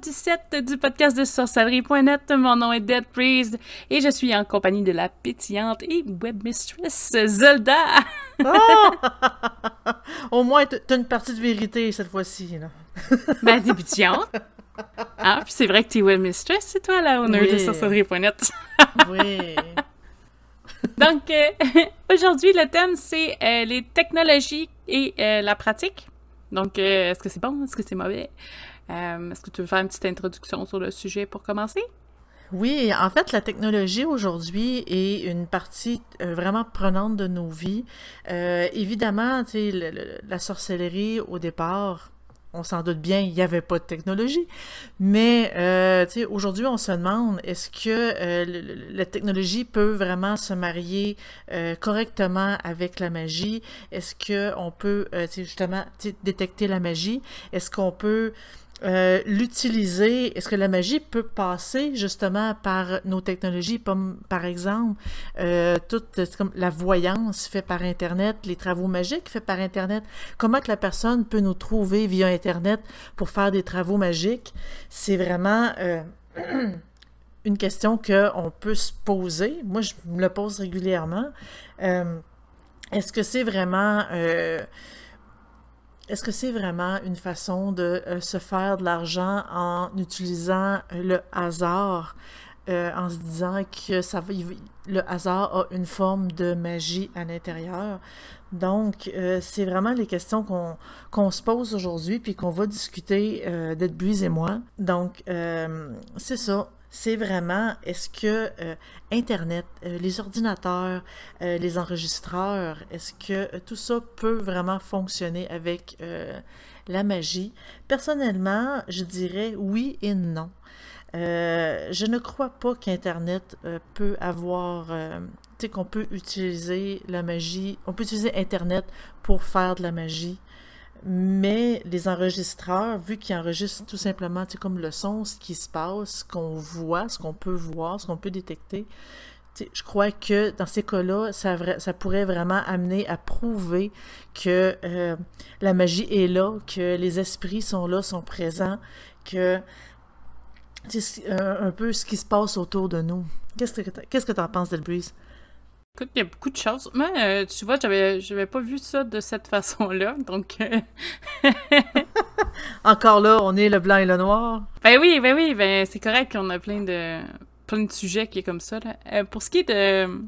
17 du podcast de sorcellerie.net. Mon nom est Dead Priest et je suis en compagnie de la pétillante et webmistress Zelda. Oh! Au moins, t'as une partie de vérité cette fois-ci. Ben, t'es pétillante. Ah, puis c'est vrai que t'es webmistress, c'est toi la honneur de sorcellerie.net. oui. Donc, euh, aujourd'hui, le thème, c'est euh, les technologies et euh, la pratique. Donc, est-ce que c'est bon? Est-ce que c'est mauvais? Est-ce que tu veux faire une petite introduction sur le sujet pour commencer? Oui, en fait, la technologie aujourd'hui est une partie vraiment prenante de nos vies. évidemment, tu sais, la sorcellerie, au départ, on s'en doute bien, il n'y avait pas de technologie. Mais euh, aujourd'hui, on se demande est-ce que euh, la technologie peut vraiment se marier euh, correctement avec la magie? Est-ce qu'on peut justement détecter la magie? Est-ce qu'on peut euh, l'utiliser, est-ce que la magie peut passer justement par nos technologies, comme par exemple euh, toute la voyance faite par Internet, les travaux magiques faits par Internet. Comment que la personne peut nous trouver via Internet pour faire des travaux magiques? C'est vraiment euh, une question qu'on peut se poser. Moi, je me le pose régulièrement. est-ce que c'est vraiment est-ce que c'est vraiment une façon de euh, se faire de l'argent en utilisant euh, le hasard, euh, en se disant que le hasard a une forme de magie à l'intérieur? Donc, c'est vraiment les questions qu'on se pose aujourd'hui puis qu'on va discuter d'être et moi. Donc, c'est ça c'est vraiment est-ce que euh, Internet, euh, les ordinateurs, euh, les enregistreurs, est-ce que tout ça peut vraiment fonctionner avec la magie? Personnellement, je dirais oui et non. je ne crois pas qu'Internet peut avoir, tu sais, qu'on peut utiliser la magie, on peut utiliser Internet pour faire de la magie. Mais les enregistreurs, vu qu'ils enregistrent tout simplement comme le son, ce qui se passe, ce qu'on voit, ce qu'on peut voir, ce qu'on peut détecter, je crois que dans ces cas-là, ça, pourrait vraiment amener à prouver que euh, la magie est là, que les esprits sont là, sont présents, que c'est un, peu ce qui se passe autour de nous. Qu'est-ce que tu en penses, Delbrise? Écoute, il y a beaucoup de choses. Moi, euh, tu vois, j'avais, j'avais pas vu ça de cette façon-là, donc... Euh, Encore là, on est le blanc et le noir. Ben oui, ben oui, ben c'est correct qu'on a plein de plein de sujets qui est comme ça. Là. Euh, pour ce qui est de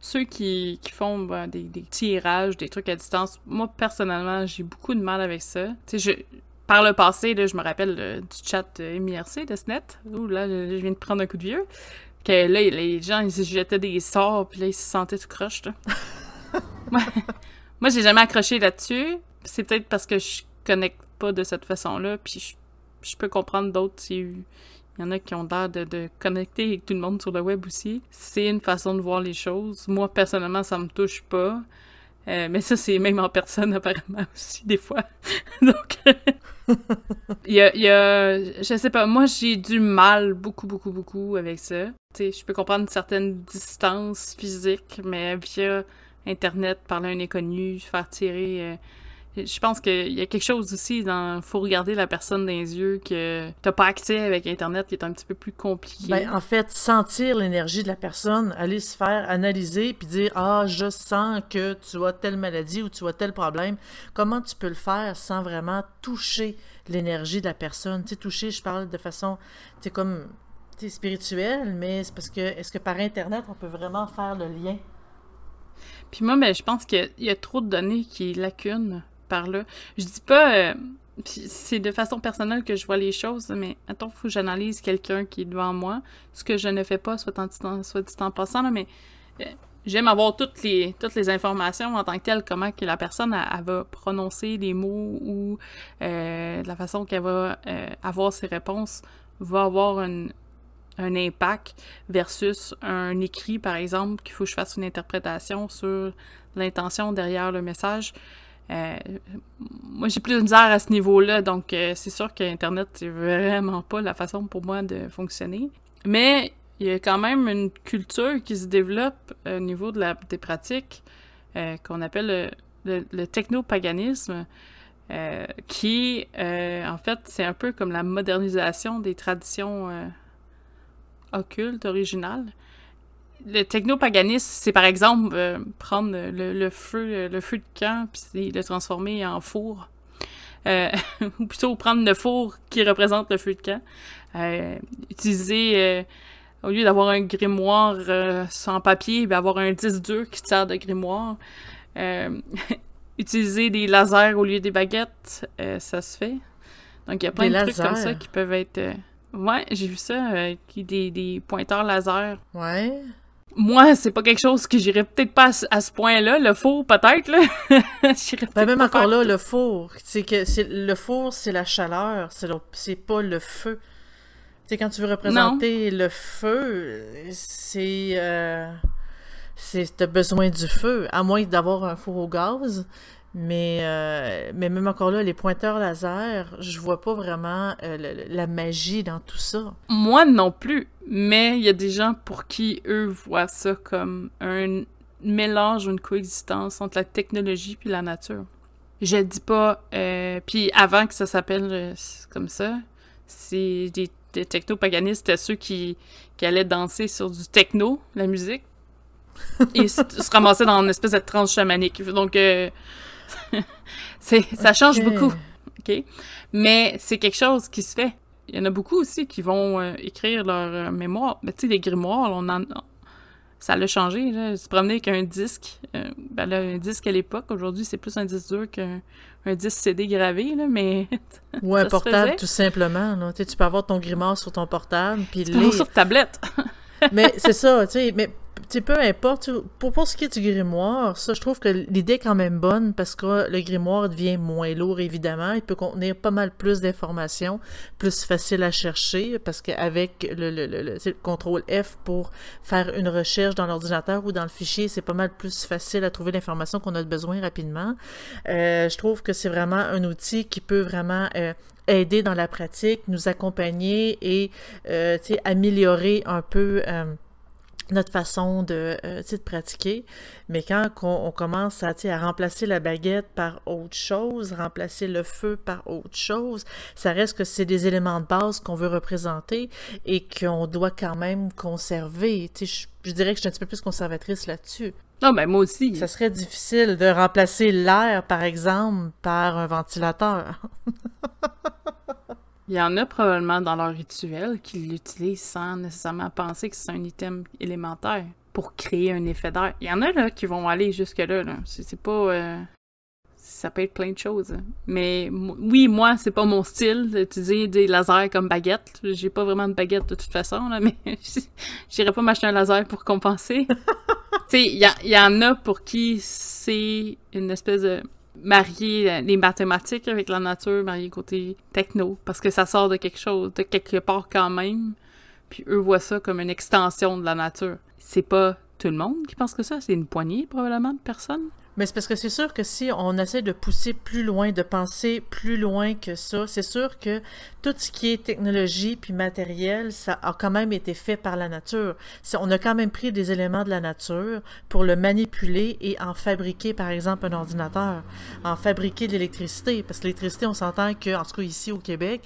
ceux qui, qui font ben, des, des, tirages, des trucs à distance, moi, personnellement, j'ai beaucoup de mal avec ça. Tu sais, je... Par le passé, là, je me rappelle du chat MIRC de SNET, où là, je, je viens de prendre un coup de vieux que là, les gens, ils se jetaient des sorts, puis là, ils se sentaient tout croche, là. Moi, j'ai jamais accroché là-dessus. C'est peut-être parce que je connecte pas de cette façon-là, puis je, peux comprendre d'autres Il y en a qui ont l'air de, connecter avec tout le monde sur le web aussi. C'est une façon de voir les choses. Moi, personnellement, ça me touche pas. Euh, mais ça, c'est même en personne, apparemment, aussi, des fois. Donc, il y, a, je sais pas, moi, j'ai du mal, beaucoup, beaucoup, beaucoup avec ça. Tu sais, je peux comprendre une certaine distance physique, mais via Internet, parler à un inconnu, faire tirer... Euh, je pense qu'il y a quelque chose aussi dans faut regarder la personne dans les yeux que t'as pas accès avec internet qui est un petit peu plus compliqué. Ben, en fait, sentir l'énergie de la personne, aller se faire analyser puis dire ah je sens que tu as telle maladie ou tu as tel problème. Comment tu peux le faire sans vraiment toucher l'énergie de la personne Tu sais, toucher, je parle de façon, tu comme spirituelle, mais c'est parce que est-ce que par internet on peut vraiment faire le lien? Puis moi, ben, je pense qu'il y, a trop de données qui lacunent par là. Je dis pas. Euh, c'est de façon personnelle que je vois les choses, mais attends, faut que j'analyse quelqu'un qui est devant moi. Ce que je ne fais pas, soit, en, soit dit en passant, là, mais euh, j'aime avoir toutes les, toutes les informations en tant que telle, comment que la personne va prononcer les mots ou euh, la façon qu'elle va avoir ses réponses va avoir un, impact versus un écrit, par exemple, qu'il faut que je fasse une interprétation sur l'intention derrière le message. Euh, moi, j'ai plus de misère à ce niveau-là, donc euh, c'est sûr qu'Internet, c'est vraiment pas la façon pour moi de fonctionner. Mais il y a quand même une culture qui se développe au niveau de la, des pratiques euh, qu'on appelle le, le, technopaganisme. euh, qui, euh, en fait, c'est un peu comme la modernisation des traditions euh, occultes, originales. Le technopaganisme, c'est par exemple prendre le, feu, le feu de camp, puis le transformer en four. ou plutôt prendre le four qui représente le feu de camp. utiliser au lieu d'avoir un grimoire sans papier, ben avoir un disque dur qui sert de grimoire. utiliser des lasers au lieu des baguettes, euh, ça se fait. Donc, il y a plein de trucs comme ça qui peuvent être... Euh, ouais, j'ai vu ça, euh, qui des, des pointeurs laser. Ouais. Moi, c'est pas quelque chose que j'irais peut-être pas à, ce point-là. Le four, peut-être, là. ben, même encore là, le four, c'est que c'est le four, c'est la chaleur, c'est pas le feu. Tu sais, quand tu veux représenter le feu, c'est c'est t'as besoin du feu, à moins d'avoir un four au gaz. Mais, euh, mais même encore là, les pointeurs laser, je vois pas vraiment euh, la magie dans tout ça. Moi non plus, mais il y a des gens pour qui eux voient ça comme un mélange ou une coexistence entre la technologie puis la nature. Je dis pas, euh, puis avant que ça s'appelle comme ça, c'est des techno-paganistes, c'était ceux qui, qui allaient danser sur du techno, la musique, et se, ramasser dans une espèce de transe chamanique. Donc, euh, ça change beaucoup. OK? Mais c'est quelque chose qui se fait. Il y en a beaucoup aussi qui vont euh, écrire leur euh, mémoire. Mais tu sais, les grimoires, on en, ça l'a changé. Là. Se promener avec un disque. ben là, un disque à l'époque, aujourd'hui, c'est plus un disque dur qu'un un disque CD gravé, là, mais. Ou un portable, tout simplement. Là. Tu peux avoir ton grimoire sur ton portable. Puis sur tablette. mais c'est ça, tu sais. Mais sais, peu importe. Pour, pour ce qui est du grimoire, ça, je trouve que l'idée est quand même bonne parce que le grimoire devient moins lourd, évidemment. Il peut contenir pas mal plus d'informations, plus facile à chercher parce qu'avec le, le, le, le, contrôle F pour faire une recherche dans l'ordinateur ou dans le fichier, c'est pas mal plus facile à trouver l'information qu'on a besoin rapidement. Euh, je trouve que c'est vraiment un outil qui peut vraiment euh, aider dans la pratique, nous accompagner et euh, améliorer un peu euh, notre façon de, euh, de pratiquer. Mais quand on, commence à, à remplacer la baguette par autre chose, remplacer le feu par autre chose, ça reste que c'est des éléments de base qu'on veut représenter et qu'on doit quand même conserver. Je, je dirais que je suis un petit peu plus conservatrice là-dessus. Non, mais moi aussi. Ça serait difficile de remplacer l'air, par exemple, par un ventilateur. Il y en a probablement dans leur rituel qui l'utilisent sans nécessairement penser que c'est un item élémentaire pour créer un effet d'air. Il y en a là qui vont aller jusque-là. Là. C'est pas. Euh, ça peut être plein de choses. Mais oui, moi, c'est pas mon style d'utiliser des lasers comme baguette. J'ai pas vraiment de baguette de toute façon, là, mais j'irais pas m'acheter un laser pour compenser. tu sais, il y, y, en a pour qui c'est une espèce de marier les mathématiques avec la nature, marier côté techno, parce que ça sort de quelque chose, de quelque part quand même. Puis eux voient ça comme une extension de la nature. C'est pas tout le monde qui pense que ça, c'est une poignée probablement de personnes. Mais c'est parce que c'est sûr que si on essaie de pousser plus loin, de penser plus loin que ça, c'est sûr que tout ce qui est technologie puis matériel, ça a quand même été fait par la nature. On a quand même pris des éléments de la nature pour le manipuler et en fabriquer, par exemple, un ordinateur, en fabriquer de l'électricité. Parce que l'électricité, on s'entend que, en tout cas ici au Québec,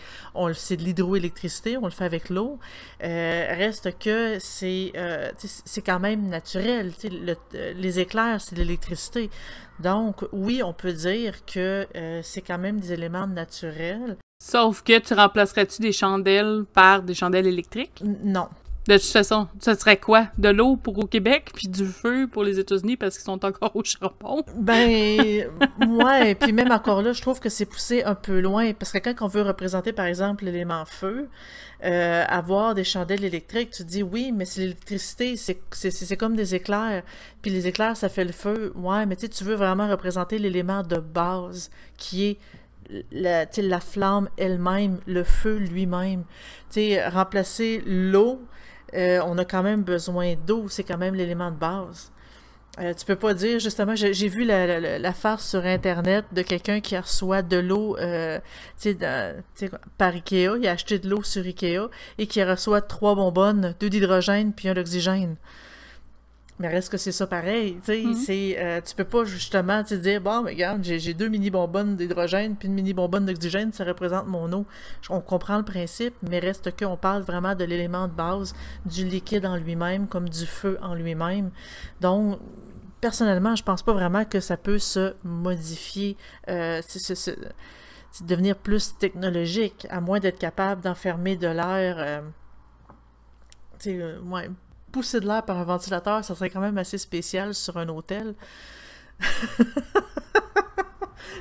c'est de l'hydroélectricité, on le fait avec l'eau. Euh, reste que c'est euh, c'est quand même naturel. Le, les éclairs, c'est de l'électricité. Donc, oui, on peut dire que euh, c'est quand même des éléments naturels. Sauf que tu remplacerais-tu des chandelles par des chandelles électriques? non. De toute façon, ce serait quoi? De l'eau pour au Québec, puis du feu pour les États-Unis parce qu'ils sont encore au charbon? Ben, ouais, puis même encore là, je trouve que c'est poussé un peu loin, parce que quand on veut représenter, par exemple, l'élément feu, euh, avoir des chandelles électriques, tu dis oui, mais c'est l'électricité, c'est comme des éclairs, puis les éclairs, ça fait le feu. Ouais, mais tu tu veux vraiment représenter l'élément de base qui est la, la flamme elle-même, le feu lui-même. Remplacer l'eau, euh, on a quand même besoin d'eau, c'est quand même l'élément de base. Euh, tu peux pas dire, justement, j'ai vu la, la, farce sur Internet de quelqu'un qui reçoit de l'eau euh, par Ikea, il a acheté de l'eau sur Ikea et qui reçoit trois bonbonnes, deux d'hydrogène puis un d'oxygène. Mais reste que c'est ça pareil, tu sais, Mhm. c'est, euh, tu peux pas justement te dire, bon, mais regarde, j'ai deux mini-bonbonnes d'hydrogène puis une mini-bonbonne d'oxygène, ça représente mon eau. On comprend le principe, mais reste qu'on parle vraiment de l'élément de base, du liquide en lui-même, comme du feu en lui-même. Donc, personnellement, je pense pas vraiment que ça peut se modifier, euh, devenir plus technologique, à moins d'être capable d'enfermer de l'air. euh, tu sais, euh, ouais, pousser de l'air par un ventilateur, ça serait quand même assez spécial sur un hôtel.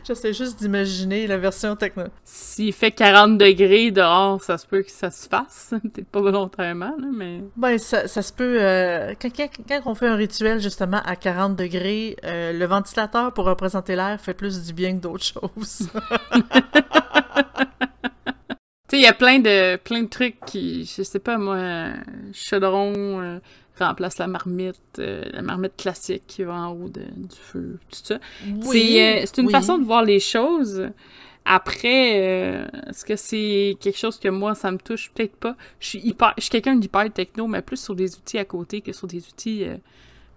J'essaie juste d'imaginer la version techno. S'il fait 40 degrés dehors, ça se peut que ça se fasse. Peut-être pas volontairement, là, mais... Ben, ça, ça se peut. euh, quand, quand- quand on fait un rituel justement à 40 degrés, euh, le ventilateur pour représenter l'air fait plus du bien que d'autres choses. Tu sais, il y a plein de, plein de trucs qui, je sais pas moi, chaudron euh, remplace la marmite, euh, la marmite classique qui va en haut de- du feu, tout ça. c'est euh, c'est une oui. façon de voir les choses. Après, est-ce que c'est quelque chose que moi, ça me touche? Peut-être pas. Je suis hyper, je suis quelqu'un d'hyper techno, mais plus sur des outils à côté que sur des outils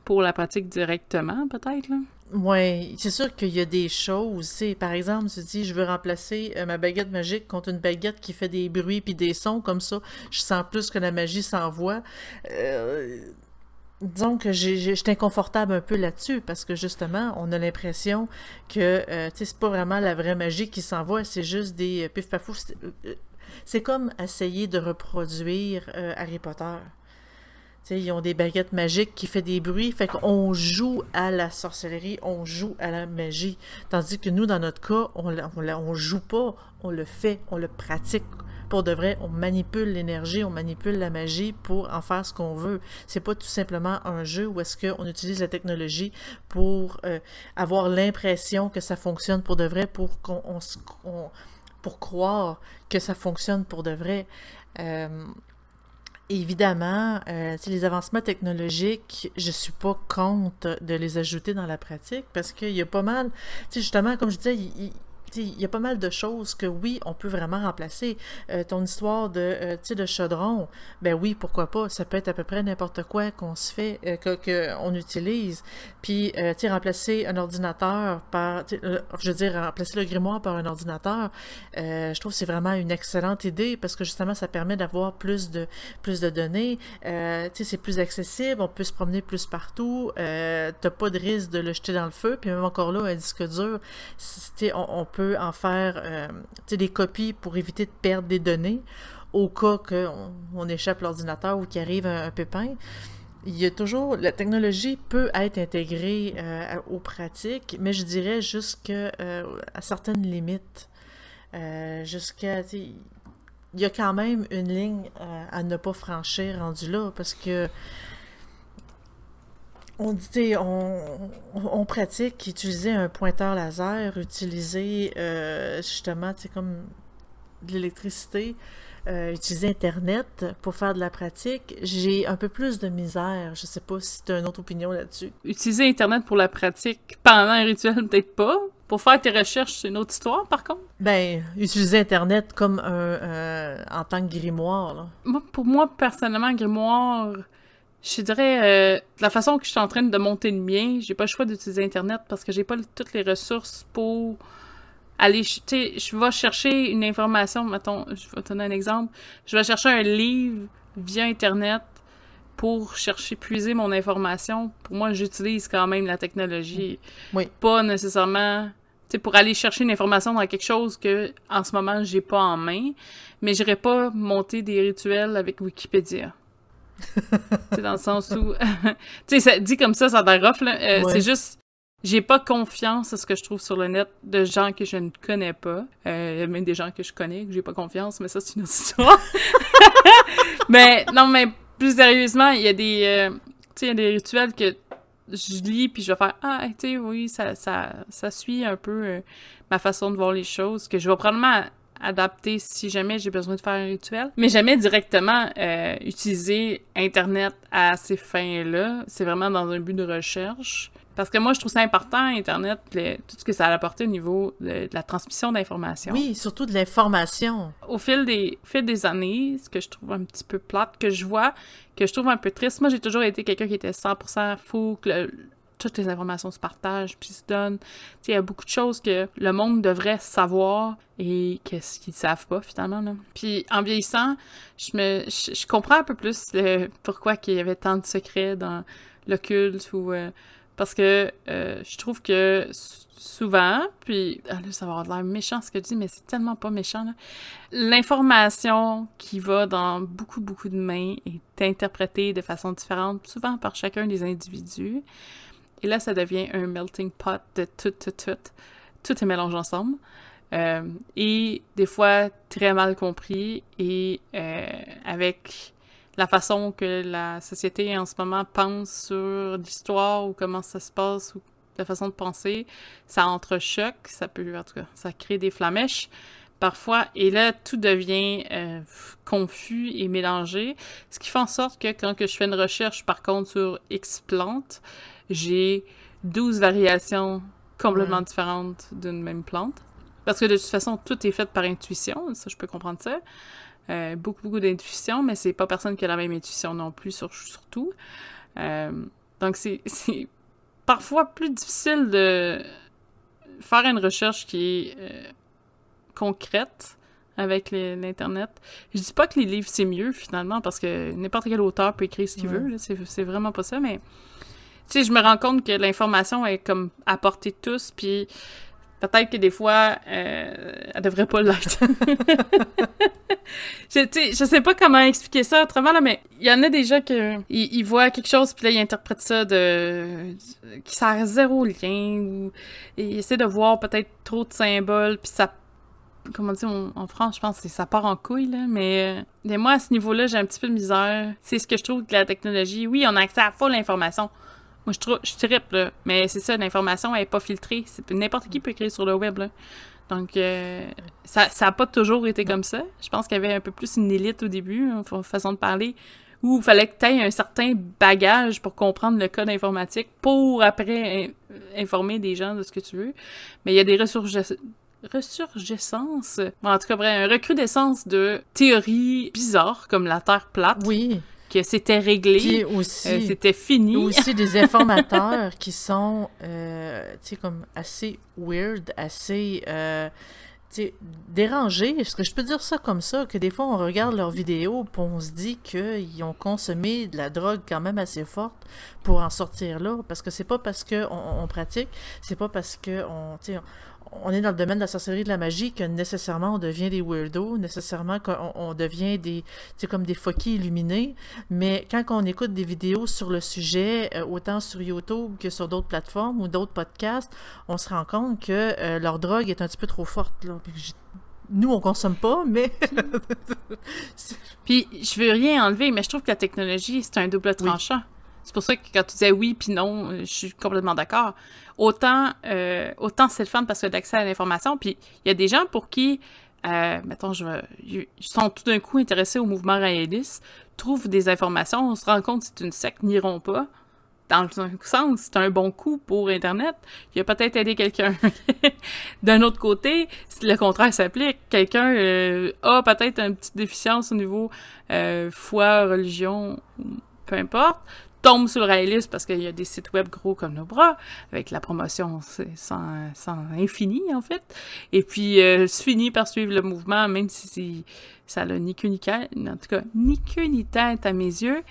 pour la pratique directement, peut-être. Oui, c'est sûr qu'il y a des choses. Par exemple, tu dis, je veux remplacer euh, ma baguette magique contre une baguette qui fait des bruits puis des sons comme ça. Je sens plus que la magie s'envoie. Euh, disons que je inconfortable un peu là-dessus parce que justement, on a l'impression que euh, c'est pas vraiment la vraie magie qui s'envoie, c'est juste des euh, pif pafou. C'est, euh, c'est comme essayer de reproduire Harry Potter. Ils ont des baguettes magiques qui fait des bruits, fait qu'on joue à la sorcellerie, on joue à la magie. Tandis que nous, dans notre cas, on, on joue pas, on le fait, on le pratique. Pour de vrai, on manipule l'énergie, on manipule la magie pour en faire ce qu'on veut. C'est pas tout simplement un jeu où est-ce qu'on utilise la technologie pour euh, avoir l'impression que ça fonctionne pour de vrai, pour croire que ça fonctionne pour de vrai. Euh, Évidemment, euh, les avancements technologiques, je suis pas contre de les ajouter dans la pratique parce qu'il y a pas mal, justement, comme je disais, il, il y a pas mal de choses que oui, on peut vraiment remplacer. Euh, ton histoire de, euh, de chaudron, ben oui, pourquoi pas, ça peut être à peu près n'importe quoi qu'on se fait, euh, que, que on utilise. Puis, remplacer un ordinateur par, je veux dire, remplacer le grimoire par un ordinateur, je trouve que c'est vraiment une excellente idée parce que justement, ça permet d'avoir plus de, plus de données. C'est plus accessible, on peut se promener plus partout. T'as pas de risque de le jeter dans le feu. Puis même encore là, un disque dur, on, on peut en faire euh, des copies pour éviter de perdre des données au cas qu'on on échappe l'ordinateur ou qu'il arrive un, pépin. Il y a toujours, la technologie peut être intégrée euh, aux pratiques, mais je dirais jusqu'à euh, certaines limites. Jusqu'à, il y a quand même une ligne à ne pas franchir rendu là parce que on dit, on, on, on pratique utiliser un pointeur laser, utiliser euh, justement, c'est comme de l'électricité, euh, utiliser Internet pour faire de la pratique. J'ai un peu plus de misère. Je sais pas si tu as une autre opinion là-dessus. Utiliser Internet pour la pratique pendant un rituel, peut-être pas. Pour faire tes recherches, c'est une autre histoire, par contre. Ben, utiliser Internet comme un, euh, en tant que grimoire, là. Moi, pour moi, personnellement, Grimoire, je dirais, euh, de la façon que je suis en train de monter le mien, j'ai pas le choix d'utiliser Internet parce que j'ai pas toutes les ressources pour aller, tu sais, je vais chercher une information, mettons, je vais te donner un exemple, je vais chercher un livre via Internet pour chercher, puiser mon information. Pour moi, j'utilise quand même la technologie. Oui. Pas nécessairement, tu sais, pour aller chercher une information dans quelque chose que, en ce moment, j'ai pas en main, mais j'irai pas monter des rituels avec Wikipédia. C'est dans le sens où, tu sais, ça dit comme ça, ça a l'air rough, là. Euh, Ouais. C'est juste, j'ai pas confiance à ce que je trouve sur le net de gens que je ne connais pas. Euh, même des gens que je connais, que j'ai pas confiance, mais ça, c'est une autre histoire. mais, non, mais plus sérieusement, il y a des, euh, tu sais, il y a des rituels que je lis puis je vais faire ah tu sais oui ça ça ça suit un peu euh, ma façon de voir les choses que je vais probablement adapter si jamais j'ai besoin de faire un rituel mais jamais directement euh, utiliser internet à ces fins là c'est vraiment dans un but de recherche Parce que moi, je trouve ça important, Internet, tout ce que ça a apporté au niveau de, la transmission d'informations. Oui, surtout de l'information. Au fil des, fil des années, ce que je trouve un petit peu plate, que je vois, que je trouve un peu triste, moi, j'ai toujours été quelqu'un qui était 100% fou, que toutes les informations se partagent puis se donnent. Il y a beaucoup de choses que le monde devrait savoir et qu'est-ce qu'ils savent pas finalement. Puis en vieillissant, je me je, comprends un peu plus pourquoi il y avait tant de secrets dans l'occulte ou euh, parce que euh, je trouve que souvent, puis ah ça va avoir l'air méchant ce que je dis, mais c'est tellement pas méchant. L'information qui va dans beaucoup, beaucoup de mains est interprétée de façon différente, souvent par chacun des individus. Et là, ça devient un melting pot de tout, tout, tout. Tout est mélangé ensemble. Euh, et des fois, très mal compris et euh, avec la façon que la société en ce moment pense sur l'histoire ou comment ça se passe ou la façon de penser, ça entrechoque, ça peut, en tout cas, ça crée des flamèches parfois, et là, tout devient euh, confus et mélangé, ce qui fait en sorte que quand que je fais une recherche, par contre, sur X plante, j'ai 12 variations complètement différentes d'une même plante. Parce que de toute façon, tout est fait par intuition, ça je peux comprendre ça. Euh, beaucoup, beaucoup d'intuition, mais c'est pas personne qui a la même intuition non plus sur, tout. Euh, donc c'est parfois plus difficile de faire une recherche qui est euh, concrète avec l'Internet. Je dis pas que les livres c'est mieux finalement, parce que n'importe quel auteur peut écrire ce qu'il veut, c'est vraiment pas ça, mais tu sais, je me rends compte que l'information est comme à portée de tous, puis peut-être que des fois, euh, elle devrait pas l'être. je, je sais pas comment expliquer ça autrement, là, mais il y en a des gens qui voient quelque chose, puis là, ils interprètent ça de... qui sert à zéro lien, ou ils essaient de voir peut-être trop de symboles, puis ça comment dire, en France, je pense que ça part en couille, là, mais, mais moi, à ce niveau-là, j'ai un petit peu de misère. C'est ce que je trouve que la technologie, oui, on a accès à full l'information, moi, je, trouve, je triple, mais c'est ça, l'information n'est pas filtrée. N'importe qui peut écrire sur le web. Là. Donc, euh, ça n'a pas toujours été comme ça. Je pense qu'il y avait un peu plus une élite au début, une façon de parler, où il fallait que tu aies un certain bagage pour comprendre le code informatique pour après informer des gens de ce que tu veux. Mais il y a des ressources ressurgescence, en tout cas, bref, un recrudescence de théories bizarres comme la Terre plate. Oui que c'était réglé, aussi, euh, c'était fini. aussi des informateurs qui sont, euh, tu sais, comme assez weird, assez, euh, tu sais, dérangés. Est-ce que je peux dire ça comme ça? Que des fois, on regarde leurs vidéos et on se dit qu'ils ont consommé de la drogue quand même assez forte pour en sortir là. Parce que c'est pas parce qu'on on pratique, c'est pas parce que on, on est dans le domaine de la sorcellerie de la magie que nécessairement on devient des weirdos, nécessairement qu'on on devient des, comme des foquis illuminés. Mais quand on écoute des vidéos sur le sujet, euh, autant sur YouTube que sur d'autres plateformes ou d'autres podcasts, on se rend compte que euh, leur drogue est un petit peu trop forte. Là. Nous, on consomme pas, mais. Puis, je veux rien enlever, mais je trouve que la technologie, c'est un double tranchant. C'est pour ça que quand tu disais oui puis non, euh, je suis complètement d'accord. Autant, euh, autant c'est le fun parce que d'accès à l'information. Puis il y a des gens pour qui, euh, mettons, je, ils sont tout d'un coup intéressés au mouvement réaliste, trouvent des informations, on se rend compte que c'est une secte, n'iront pas. Dans le sens, c'est un bon coup pour Internet. Il a peut-être aidé quelqu'un. D'un autre côté, si le contraire s'applique, quelqu'un euh, a peut-être une petite déficience au niveau foi, religion, peu importe, tombe sur le réalisme parce qu'il y a des sites web gros comme nos bras, avec la promotion sans, sans infini, en fait. Et puis, euh, se finit par suivre le mouvement, même si ça n'a ni queue ni tête, en tout cas, ni queue ni tête à mes yeux.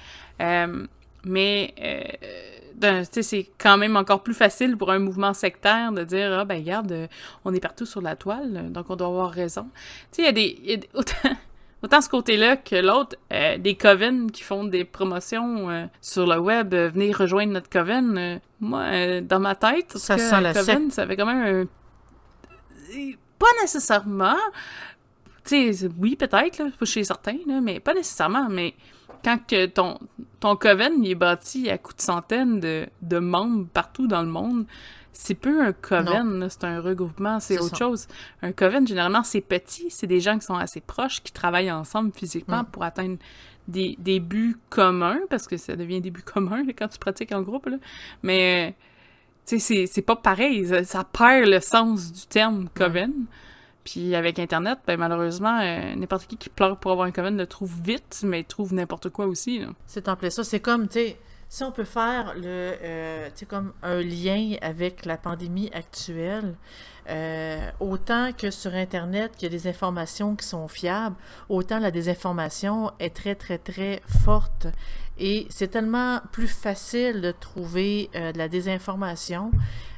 Euh, mais, euh, c'est quand même encore plus facile pour un mouvement sectaire de dire, ah, ben, regarde, on est partout sur la toile, donc on doit avoir raison. Tu sais, il y a des... Y a autant autant ce côté-là que l'autre, euh, des coven qui font des promotions euh, sur le web, euh, venez rejoindre notre coven. moi, dans ma tête, ça sent la coven, ça avait quand même un... Pas nécessairement. Tu sais, oui, peut-être, chez certains, là, mais pas nécessairement. Mais quand que ton, ton coven il est bâti à coups de centaines de, de membres partout dans le monde, c'est peu un coven, c'est un regroupement, c'est autre chose. Un coven, généralement, c'est petit, c'est des gens qui sont assez proches, qui travaillent ensemble physiquement pour atteindre des, des, buts communs, parce que ça devient des buts communs quand tu pratiques en groupe. Là. Mais Tu sais, c'est pas pareil. Ça, perd le sens du terme coven. Puis avec Internet, ben malheureusement, euh, n'importe qui qui pleure pour avoir un coven le trouve vite, mais trouve n'importe quoi aussi. C'est en plein ça. C'est comme, tu sais, si on peut faire le, euh, comme un lien avec la pandémie actuelle, euh, autant que sur Internet, il y a des informations qui sont fiables, autant la désinformation est très, très, très forte. Et c'est tellement plus facile de trouver euh, de la désinformation.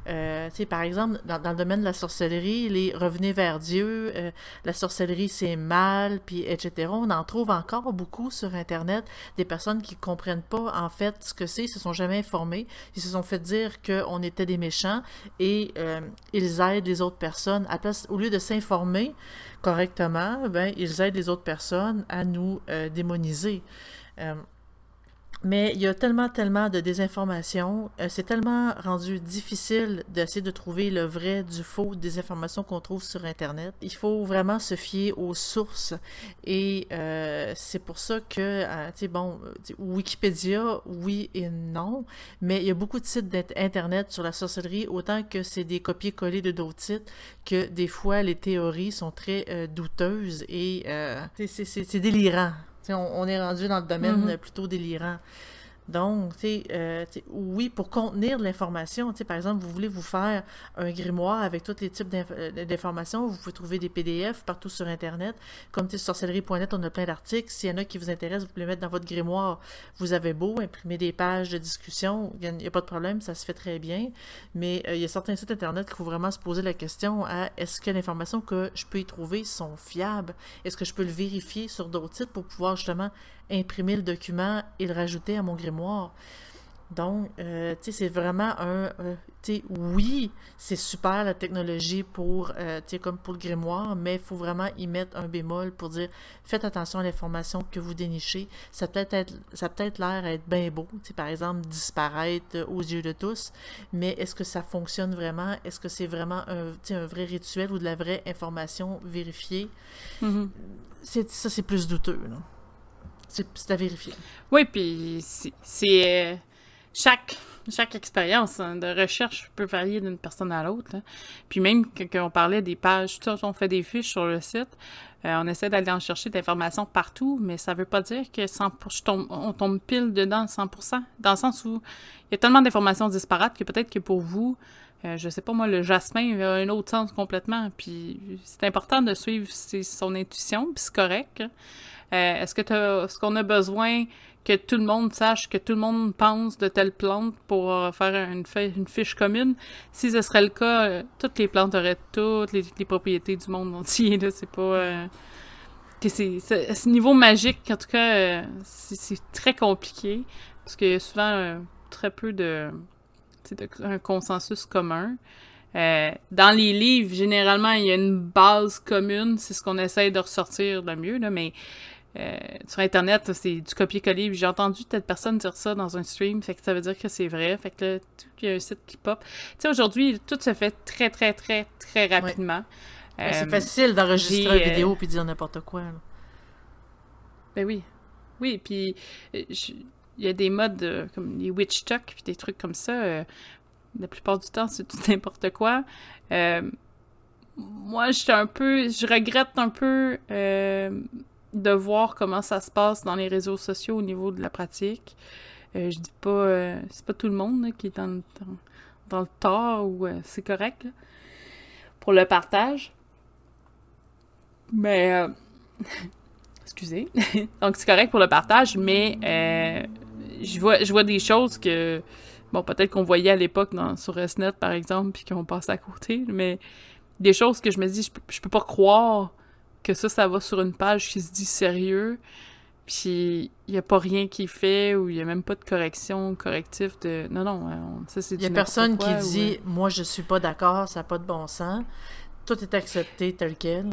Euh, par exemple, dans, le domaine de la sorcellerie, les revenez vers Dieu, euh, la sorcellerie c'est mal, puis etc. On en trouve encore beaucoup sur Internet, des personnes qui comprennent pas en fait ce que c'est, ils se sont jamais informés, ils se sont fait dire qu'on était des méchants et euh, ils aident les autres personnes. Au lieu de s'informer correctement, ben, ils aident les autres personnes à nous démoniser. Mais il y a tellement, tellement de désinformation. Euh, c'est tellement rendu difficile d'essayer de trouver le vrai du faux des informations qu'on trouve sur Internet. Il faut vraiment se fier aux sources. Et euh, c'est pour ça que, euh, tu sais, bon, Wikipédia, oui et non. Mais il y a beaucoup de sites d'Internet sur la sorcellerie, autant que c'est des copier-coller de d'autres sites, que des fois les théories sont très douteuses et c'est délirant on, est rendu dans le domaine mm-hmm. plutôt délirant. Donc, euh, oui, pour contenir de l'information, par exemple, vous voulez vous faire un grimoire avec tous les types euh, d'informations, vous pouvez trouver des PDF partout sur Internet. Comme sorcellerie.net, on a plein d'articles. S'il y en a qui vous intéressent, vous pouvez les mettre dans votre grimoire. Vous avez beau imprimer des pages de discussion, il n'y a, pas de problème, ça se fait très bien. Mais euh, il y a certains sites Internet qu'il faut vraiment se poser la question à est-ce que l'information que je peux y trouver sont fiables? Est-ce que je peux le vérifier sur d'autres sites pour pouvoir justement imprimer le document et le rajouter à mon grimoire. Donc, euh, tu sais, c'est vraiment un... Euh, tu sais, oui, c'est super la technologie pour, euh, tu sais, comme pour le grimoire, mais il faut vraiment y mettre un bémol pour dire, faites attention à l'information que vous dénichez. Ça peut être, ça peut être l'air être bien beau, tu sais, par exemple, disparaître aux yeux de tous, mais est-ce que ça fonctionne vraiment? Est-ce que c'est vraiment un, un vrai rituel ou de la vraie information vérifiée? Mm-hmm. Ça, c'est plus douteux, là. C'est à vérifier. Oui, puis c'est. Euh, chaque, chaque expérience hein, de recherche peut varier d'une personne à l'autre. Puis même quand on parlait des pages, tout on fait des fiches sur le site, euh, on essaie d'aller en chercher d'informations partout, mais ça veut pas dire que 100 on tombe pile dedans 100%, dans le sens où il y a tellement d'informations disparates que peut-être que pour vous, euh, je sais pas moi, le jasmin a un autre sens complètement. Puis c'est important de suivre son intuition, puis c'est correct. Euh, est-ce que est-ce qu'on a besoin que tout le monde sache, que tout le monde pense de telle plante pour euh, faire une, une, fiche commune? Si ce serait le cas, toutes les plantes auraient toutes les, propriétés du monde entier. C'est pas. c'est, ce niveau magique, en tout cas, c'est, très compliqué. Parce qu'il y a souvent très peu de, un consensus commun. dans les livres, généralement, il y a une base commune, c'est ce qu'on essaye de ressortir de mieux, là, mais euh, sur Internet, c'est du copier-coller. J'ai entendu telle personne dire ça dans un stream, fait que ça veut dire que c'est vrai. Fait que là, il y a un site qui pop. Tu sais, aujourd'hui, tout se fait très, très, très, très rapidement. c'est euh, facile d'enregistrer une vidéo euh, puis dire n'importe quoi. Ben oui. Oui, puis il y a des modes comme les witch talk puis des trucs comme ça. la plupart du temps, c'est tout n'importe quoi. moi, j'étais un peu... Je regrette un peu de voir comment ça se passe dans les réseaux sociaux au niveau de la pratique. Euh, je dis pas, euh, c'est pas tout le monde qui est dans, dans, le tort ou euh, c'est correct pour le partage. Mais, excusez. Donc c'est correct pour le partage, mais je vois, je vois des choses que, bon, peut-être qu'on voyait à l'époque sur SNET par exemple, puis qu'on passe à côté, mais des choses que je me dis, je, je peux pas croire que ça, ça va sur une page qui se dit sérieux, puis il n'y a pas rien qui fait ou il n'y a même pas de correction, correctif de... Non, non, ça c'est Il n'y a personne qui dit « Moi, je suis pas d'accord, ça n'a pas de bon sens. » Tout est accepté tel quel.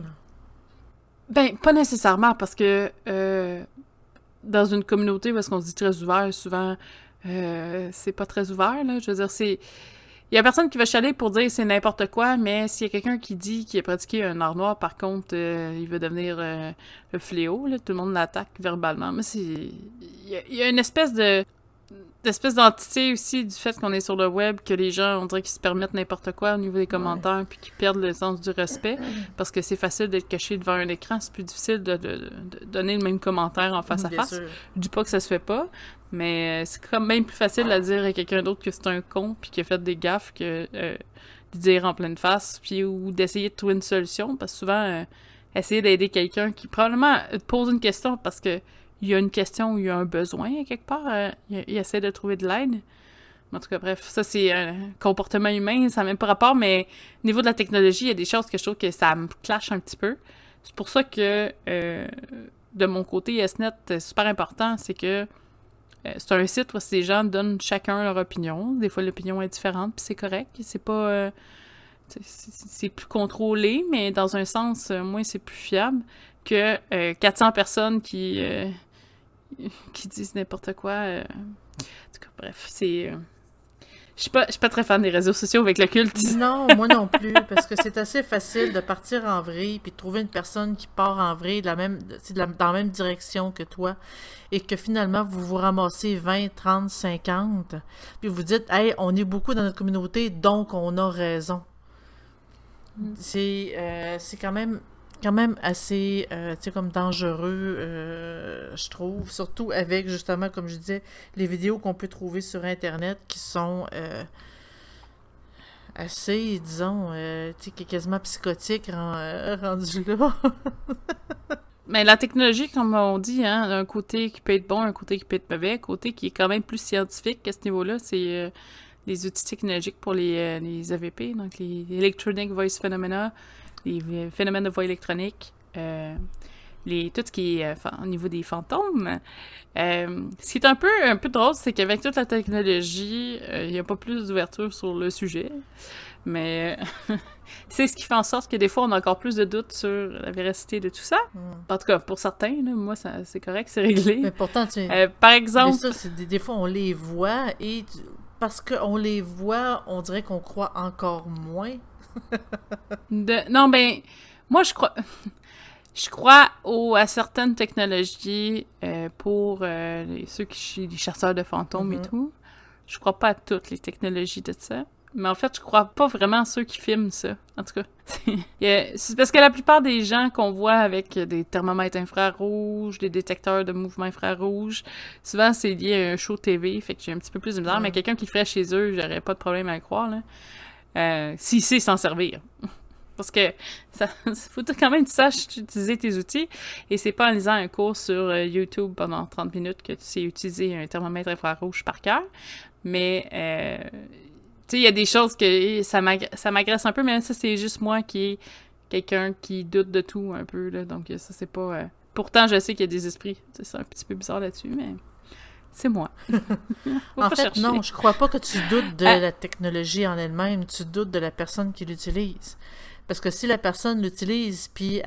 Ben, pas nécessairement, parce que euh, dans une communauté est-ce qu'on se dit très ouvert, souvent, euh, c'est pas très ouvert, là. Je veux dire, c'est il y a personne qui va chialer pour dire c'est n'importe quoi, mais s'il y a quelqu'un qui dit qu'il a pratiqué un art noir, par contre, euh, il veut devenir euh, le fléau, là, tout le monde l'attaque verbalement. Mais c'est. Il y, a, une espèce de espèce d'entité aussi du fait qu'on est sur le web, que les gens, on dirait qu'ils se permettent n'importe quoi au niveau des commentaires, puis qu'ils perdent le sens du respect, parce que c'est facile d'être caché devant un écran, c'est plus difficile de, de, de, donner le même commentaire en face à face. Je dis pas que ça se fait pas, mais euh, c'est quand même plus facile à dire à quelqu'un d'autre que c'est un con, puis qu'il a fait des gaffes, que euh, de dire en pleine face, puis ou d'essayer de trouver une solution, parce que souvent, euh, essayer d'aider quelqu'un qui probablement pose une question parce que il y a une question ou il y a un besoin quelque part, euh, il, essaie de trouver de l'aide. En tout cas, bref, ça c'est un comportement humain, ça n'a même pas rapport, mais au niveau de la technologie, il y a des choses que je trouve que ça me clash un petit peu. C'est pour ça que euh, de mon côté, SNET, c'est super important, c'est que euh, c'est un site où ces gens donnent chacun leur opinion. Des fois, l'opinion est différente, puis c'est correct. C'est pas. c'est plus contrôlé, mais dans un sens, moins c'est plus fiable que 400 personnes qui qui disent n'importe quoi. Euh. En tout cas, bref, c'est. Euh, je suis pas, suis pas très fan des réseaux sociaux avec le culte. Non, moi non plus, parce que c'est assez facile de partir en vrille puis de trouver une personne qui part en vrille de la même, dans la même direction que toi et que finalement vous vous ramassez 20, 30, 50 puis vous dites, hey, on est beaucoup dans notre communauté, donc on a raison. Mm. C'est euh, c'est quand même quand même assez, euh, tu sais, comme dangereux, euh, je trouve. Surtout avec, justement, comme je disais, les vidéos qu'on peut trouver sur Internet qui sont euh, assez, disons, tu sais, quasiment psychotiques rendus là. Mais la technologie, comme on dit, hein, un côté qui peut être bon, un côté qui peut être mauvais, un côté qui est quand même plus scientifique à ce niveau-là, c'est les outils technologiques pour les, les AVP, donc les Electronic Voice Phenomena, les phénomènes de voix électronique, euh, les, tout ce qui est euh, au niveau des fantômes. Euh, ce qui est un peu, un peu drôle, c'est qu'avec toute la technologie, il n'y a pas plus d'ouverture sur le sujet. Mais c'est ce qui fait en sorte que des fois, on a encore plus de doutes sur la véracité de tout ça. Hmm. En tout cas, pour certains, moi, c'est correct, c'est réglé. Mais pourtant, tu... par exemple... Ça, des, des, fois, on les voit et parce qu'on les voit, on dirait qu'on croit encore moins Non, ben, moi, je crois. Je crois à certaines technologies euh, pour euh, ceux qui sont les chasseurs de fantômes et mm-hmm. tout. Je crois pas à toutes les technologies de ça. Mais en fait, je crois pas vraiment à ceux qui filment ça. En tout cas, c'est parce que la plupart des gens qu'on voit avec des thermomètres infrarouges, des détecteurs de mouvement infrarouge, souvent c'est lié à un show TV, fait que j'ai un petit peu plus de misère. Mais quelqu'un qui le ferait chez eux, j'aurais pas de problème à le croire. Là euh, s'il sait s'en servir. Parce que ça faut quand même que tu saches utiliser tes outils et c'est pas en lisant un cours sur euh, YouTube pendant 30 minutes que tu sais utiliser un thermomètre infrarouge par cœur. Mais euh, tu sais, il y a des choses que ça m'agresse un peu, mais ça c'est juste moi qui est quelqu'un qui doute de tout un peu. Là, donc ça c'est pas. Pourtant je sais qu'il y a des esprits. C'est un petit peu bizarre là-dessus, mais c'est moi. en fait, non, je crois pas que tu doutes de ah. la technologie en elle-même, tu doutes de la personne qui l'utilise. Parce que si la personne l'utilise, puis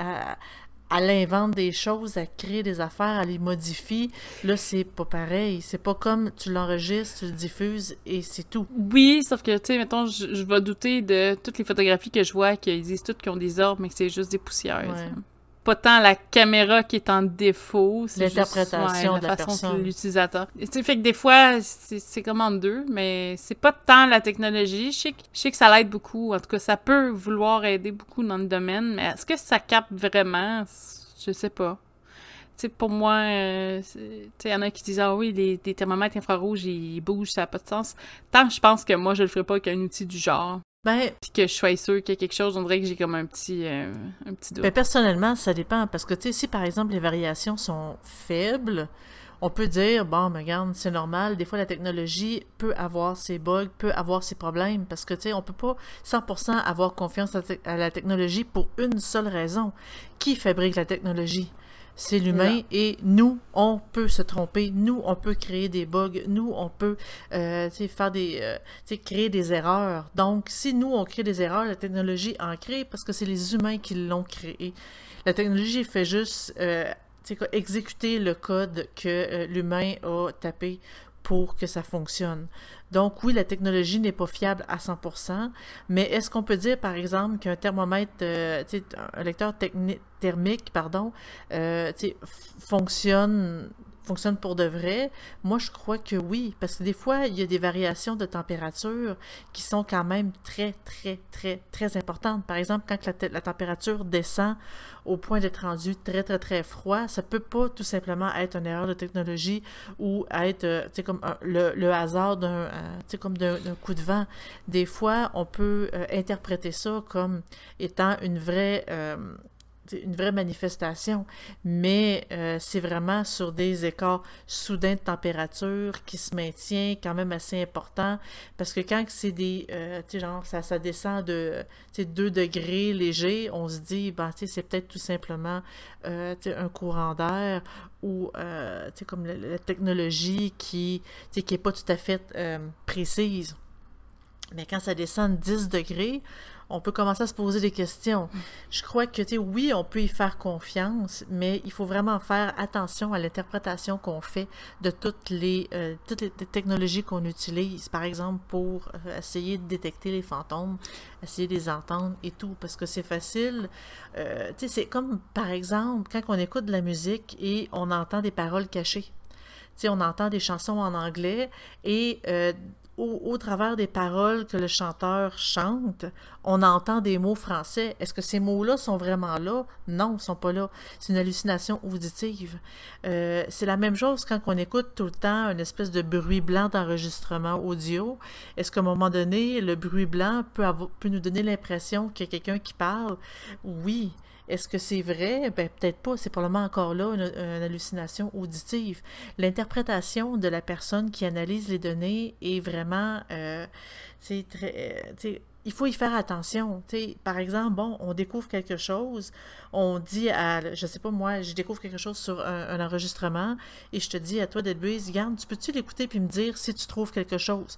elle, invente des choses, elle crée des affaires, elle les modifie, là, c'est pas pareil. C'est pas comme tu l'enregistres, tu le diffuses et c'est tout. Oui, sauf que, tu sais, mettons, je, vais douter de toutes les photographies que je vois qui disent toutes qu'ils ont des orbes, mais que c'est juste des poussières pas tant la caméra qui est en défaut, c'est l'interprétation de la, façon de l'utilisateur. Tu fait que des fois, c'est comme en deux, mais c'est pas tant la technologie. Je sais, que, ça l'aide beaucoup. En tout cas, ça peut vouloir aider beaucoup dans le domaine, mais est-ce que ça capte vraiment? Je sais pas. Tu sais, pour moi, euh, il y en a qui disent Ah oui, les, thermomètres infrarouges, ils bougent, ça n'a pas de sens. Tant que je pense que moi, je le ferais pas avec un outil du genre. Ben, puis que je sois sûr qu'il y a quelque chose, on dirait que j'ai comme un petit, euh, un petit doute. Ben, personnellement, ça dépend. Parce que, tu sais, si par exemple les variations sont faibles, on peut dire, bon, mais regarde, c'est normal. Des fois, la technologie peut avoir ses bugs, peut avoir ses problèmes. Parce que, tu sais, on peut pas 100% avoir confiance à la technologie pour une seule raison. Qui fabrique la technologie? C'est l'humain et nous, on peut se tromper, nous, on peut créer des bugs, nous, on peut euh, faire des, euh, créer des erreurs. Donc, si nous, on crée des erreurs, la technologie en crée parce que c'est les humains qui l'ont créé. La technologie fait juste euh, exécuter le code que l'humain a tapé pour que ça fonctionne. Donc oui, la technologie n'est pas fiable à 100%, mais est-ce qu'on peut dire par exemple qu'un thermomètre, euh, un lecteur thermique, pardon, euh, fonctionne fonctionne pour de vrai? Moi, je crois que oui, parce que des fois, il y a des variations de température qui sont quand même très, très, très, très importantes. Par exemple, quand la, température descend au point d'être rendu très, très, très froid, ça peut pas tout simplement être une erreur de technologie ou être, euh, comme le, hasard d'un, euh, d'un coup de vent. Des fois, on peut euh, interpréter ça comme étant une vraie une vraie manifestation, mais euh, c'est vraiment sur des écarts soudains de température qui se maintient quand même assez important parce que quand c'est des, euh, tu sais, genre, ça, ça descend de, 2 deux léger, on se dit, ben, tu sais, c'est peut-être tout simplement, euh, un courant d'air ou, tu sais, comme la, technologie qui, tu sais, qui n'est pas tout à fait précise. Mais quand ça descend de 10 degrés, on peut commencer à se poser des questions. Je crois que, tu oui, on peut y faire confiance, mais il faut vraiment faire attention à l'interprétation qu'on fait de toutes les, euh, toutes les technologies qu'on utilise, par exemple, pour euh, essayer de détecter les fantômes, essayer de les entendre et tout, parce que c'est facile. Euh, tu sais, c'est comme, par exemple, quand on écoute de la musique et on entend des paroles cachées. Tu sais, on entend des chansons en anglais et au, travers des paroles que le chanteur chante, on entend des mots français. Est-ce que ces mots-là sont vraiment là? Non, ils ne sont pas là. C'est une hallucination auditive. Euh, c'est la même chose quand on écoute tout le temps une espèce de bruit blanc d'enregistrement audio. Est-ce qu'à un moment donné, le bruit blanc peut, peut nous donner l'impression qu'il y a quelqu'un qui parle? Oui. Est-ce que c'est vrai? Ben, peut-être pas. C'est probablement encore là une, hallucination auditive. L'interprétation de la personne qui analyse les données est vraiment. Euh. Euh, il faut y faire attention. par exemple, bon, on découvre quelque chose, on dit à, je sais pas moi, je découvre quelque chose sur un, enregistrement et je te dis à toi d'être garde, tu peux-tu l'écouter puis me dire si tu trouves quelque chose?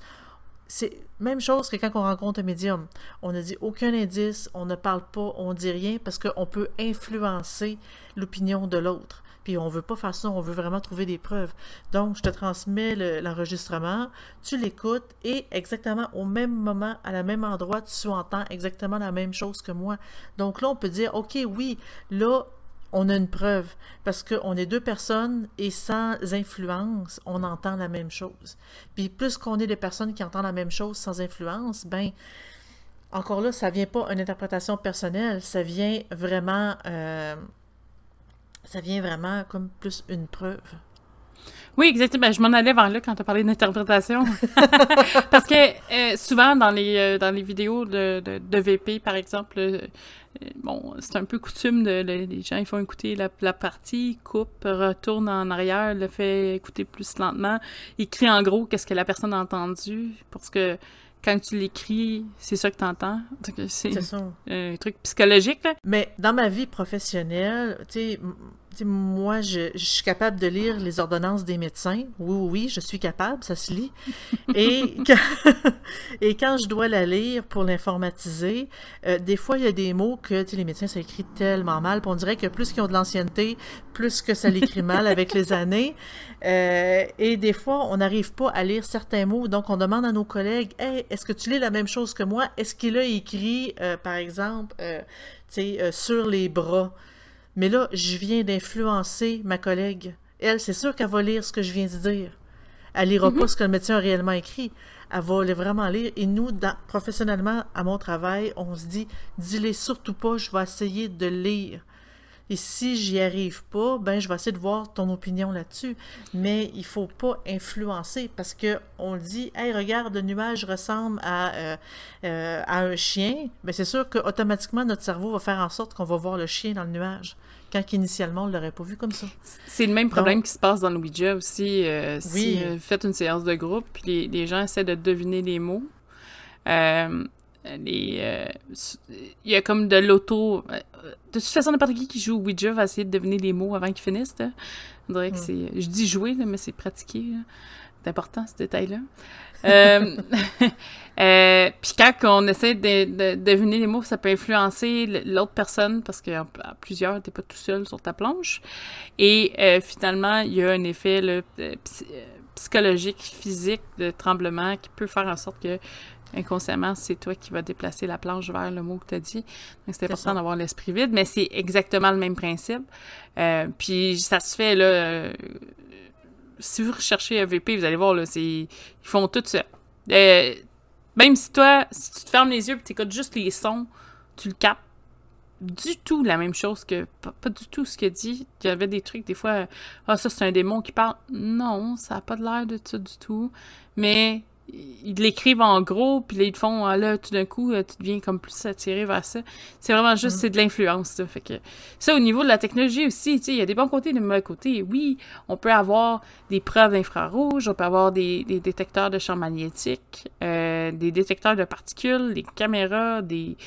C'est même chose que quand on rencontre un médium. On ne dit aucun indice, on ne parle pas, on ne dit rien parce qu'on peut influencer l'opinion de l'autre. Puis on veut pas faire ça, on veut vraiment trouver des preuves. Donc, je te transmets l'enregistrement, tu l'écoutes et exactement au même moment, à la même endroit, tu entends exactement la même chose que moi. Donc là, on peut dire, OK, oui, là, on a une preuve parce qu'on est deux personnes et sans influence, on entend la même chose. Puis plus qu'on est des personnes qui entendent la même chose sans influence, ben encore là, ça vient pas une interprétation personnelle, ça vient vraiment, euh, comme plus une preuve. Oui, exactement. Ben, je m'en allais vers là quand tu as parlé d'interprétation. Parce que euh, souvent, dans les, euh, dans les vidéos de, VP, par exemple, bon, c'est un peu coutume de, les gens ils font écouter la, la partie, coupent, retournent en arrière, le fait écouter plus lentement, écrit en gros qu'est-ce que la personne a entendu, parce que quand tu l'écris, c'est ça que tu entends. C'est un truc psychologique. Là. Mais dans ma vie professionnelle, tu sais, moi, je, suis capable de lire les ordonnances des médecins. Oui, oui, je suis capable, ça se lit. Et quand, et quand je dois la lire pour l'informatiser, euh, des fois, il y a des mots que les médecins, ça écrit tellement mal. on dirait que plus qu'ils ont de l'ancienneté, plus que ça l'écrit mal avec les années. Euh, et des fois, on n'arrive pas à lire certains mots. Donc, on demande à nos collègues Hey, est-ce que tu lis la même chose que moi Est-ce qu'il a écrit, euh, par exemple, sur les bras mais là, je viens d'influencer ma collègue. Elle, c'est sûr qu'elle va lire ce que je viens de dire. Elle lira pas mhm. ce que le médecin a réellement écrit. Elle va vraiment lire. Et nous, professionnellement, à mon travail, on se dit, dis-les surtout pas, je vais essayer de lire. Et si j'y arrive pas, ben je vais essayer de voir ton opinion là-dessus. Mais il faut pas influencer parce que on dit, hey regarde, le nuage ressemble à, euh, euh, à un chien. Ben c'est sûr qu'automatiquement notre cerveau va faire en sorte qu'on va voir le chien dans le nuage quand initialement on l'aurait pas vu comme ça. C'est le même problème qui se passe dans le Ouija aussi. Euh, si vous faites une séance de groupe, puis les, les, gens essaient de deviner les mots. Euh, les, euh, il y a comme de l'auto. De toute façon, n'importe qui qui joue Ouija va essayer de deviner les mots avant qu'ils finissent. On dirait que c'est. Je dis jouer, mais c'est pratiquer. C'est important, ce détail-là. euh, euh, puis quand on essaie de, deviner les mots, ça peut influencer l'autre personne parce que plusieurs, t'es pas tout seul sur ta planche. Et euh, finalement, il y a un effet là, psychologique, physique de tremblement qui peut faire en sorte que inconsciemment, c'est toi qui vas déplacer la planche vers le mot que tu as dit. Donc, c'est important d'avoir l'esprit vide, mais c'est exactement le même principe. Euh, puis, ça se fait, là, si vous recherchez EVP, vous allez voir, là, c'est, ils font tout ça. Euh, même si toi, si tu te fermes les yeux et tu écoutes juste les sons, tu le captes du tout la même chose que pas, du tout ce qu'il dit. Il y avait des trucs des fois ah ça c'est un démon qui parle. Non, ça a pas de l'air de ça du tout. Mais ils l'écrivent en gros, puis là, ils te font, ah, là, tout d'un coup, euh, tu deviens comme plus attiré vers ça. C'est vraiment juste, mm. c'est de l'influence, Fait que, ça, au niveau de la technologie aussi, tu sais, il y a des bons côtés et des mauvais côtés. Oui, on peut avoir des preuves d'infrarouge, on peut avoir des, détecteurs de champs magnétiques, euh, des détecteurs de particules, des caméras, des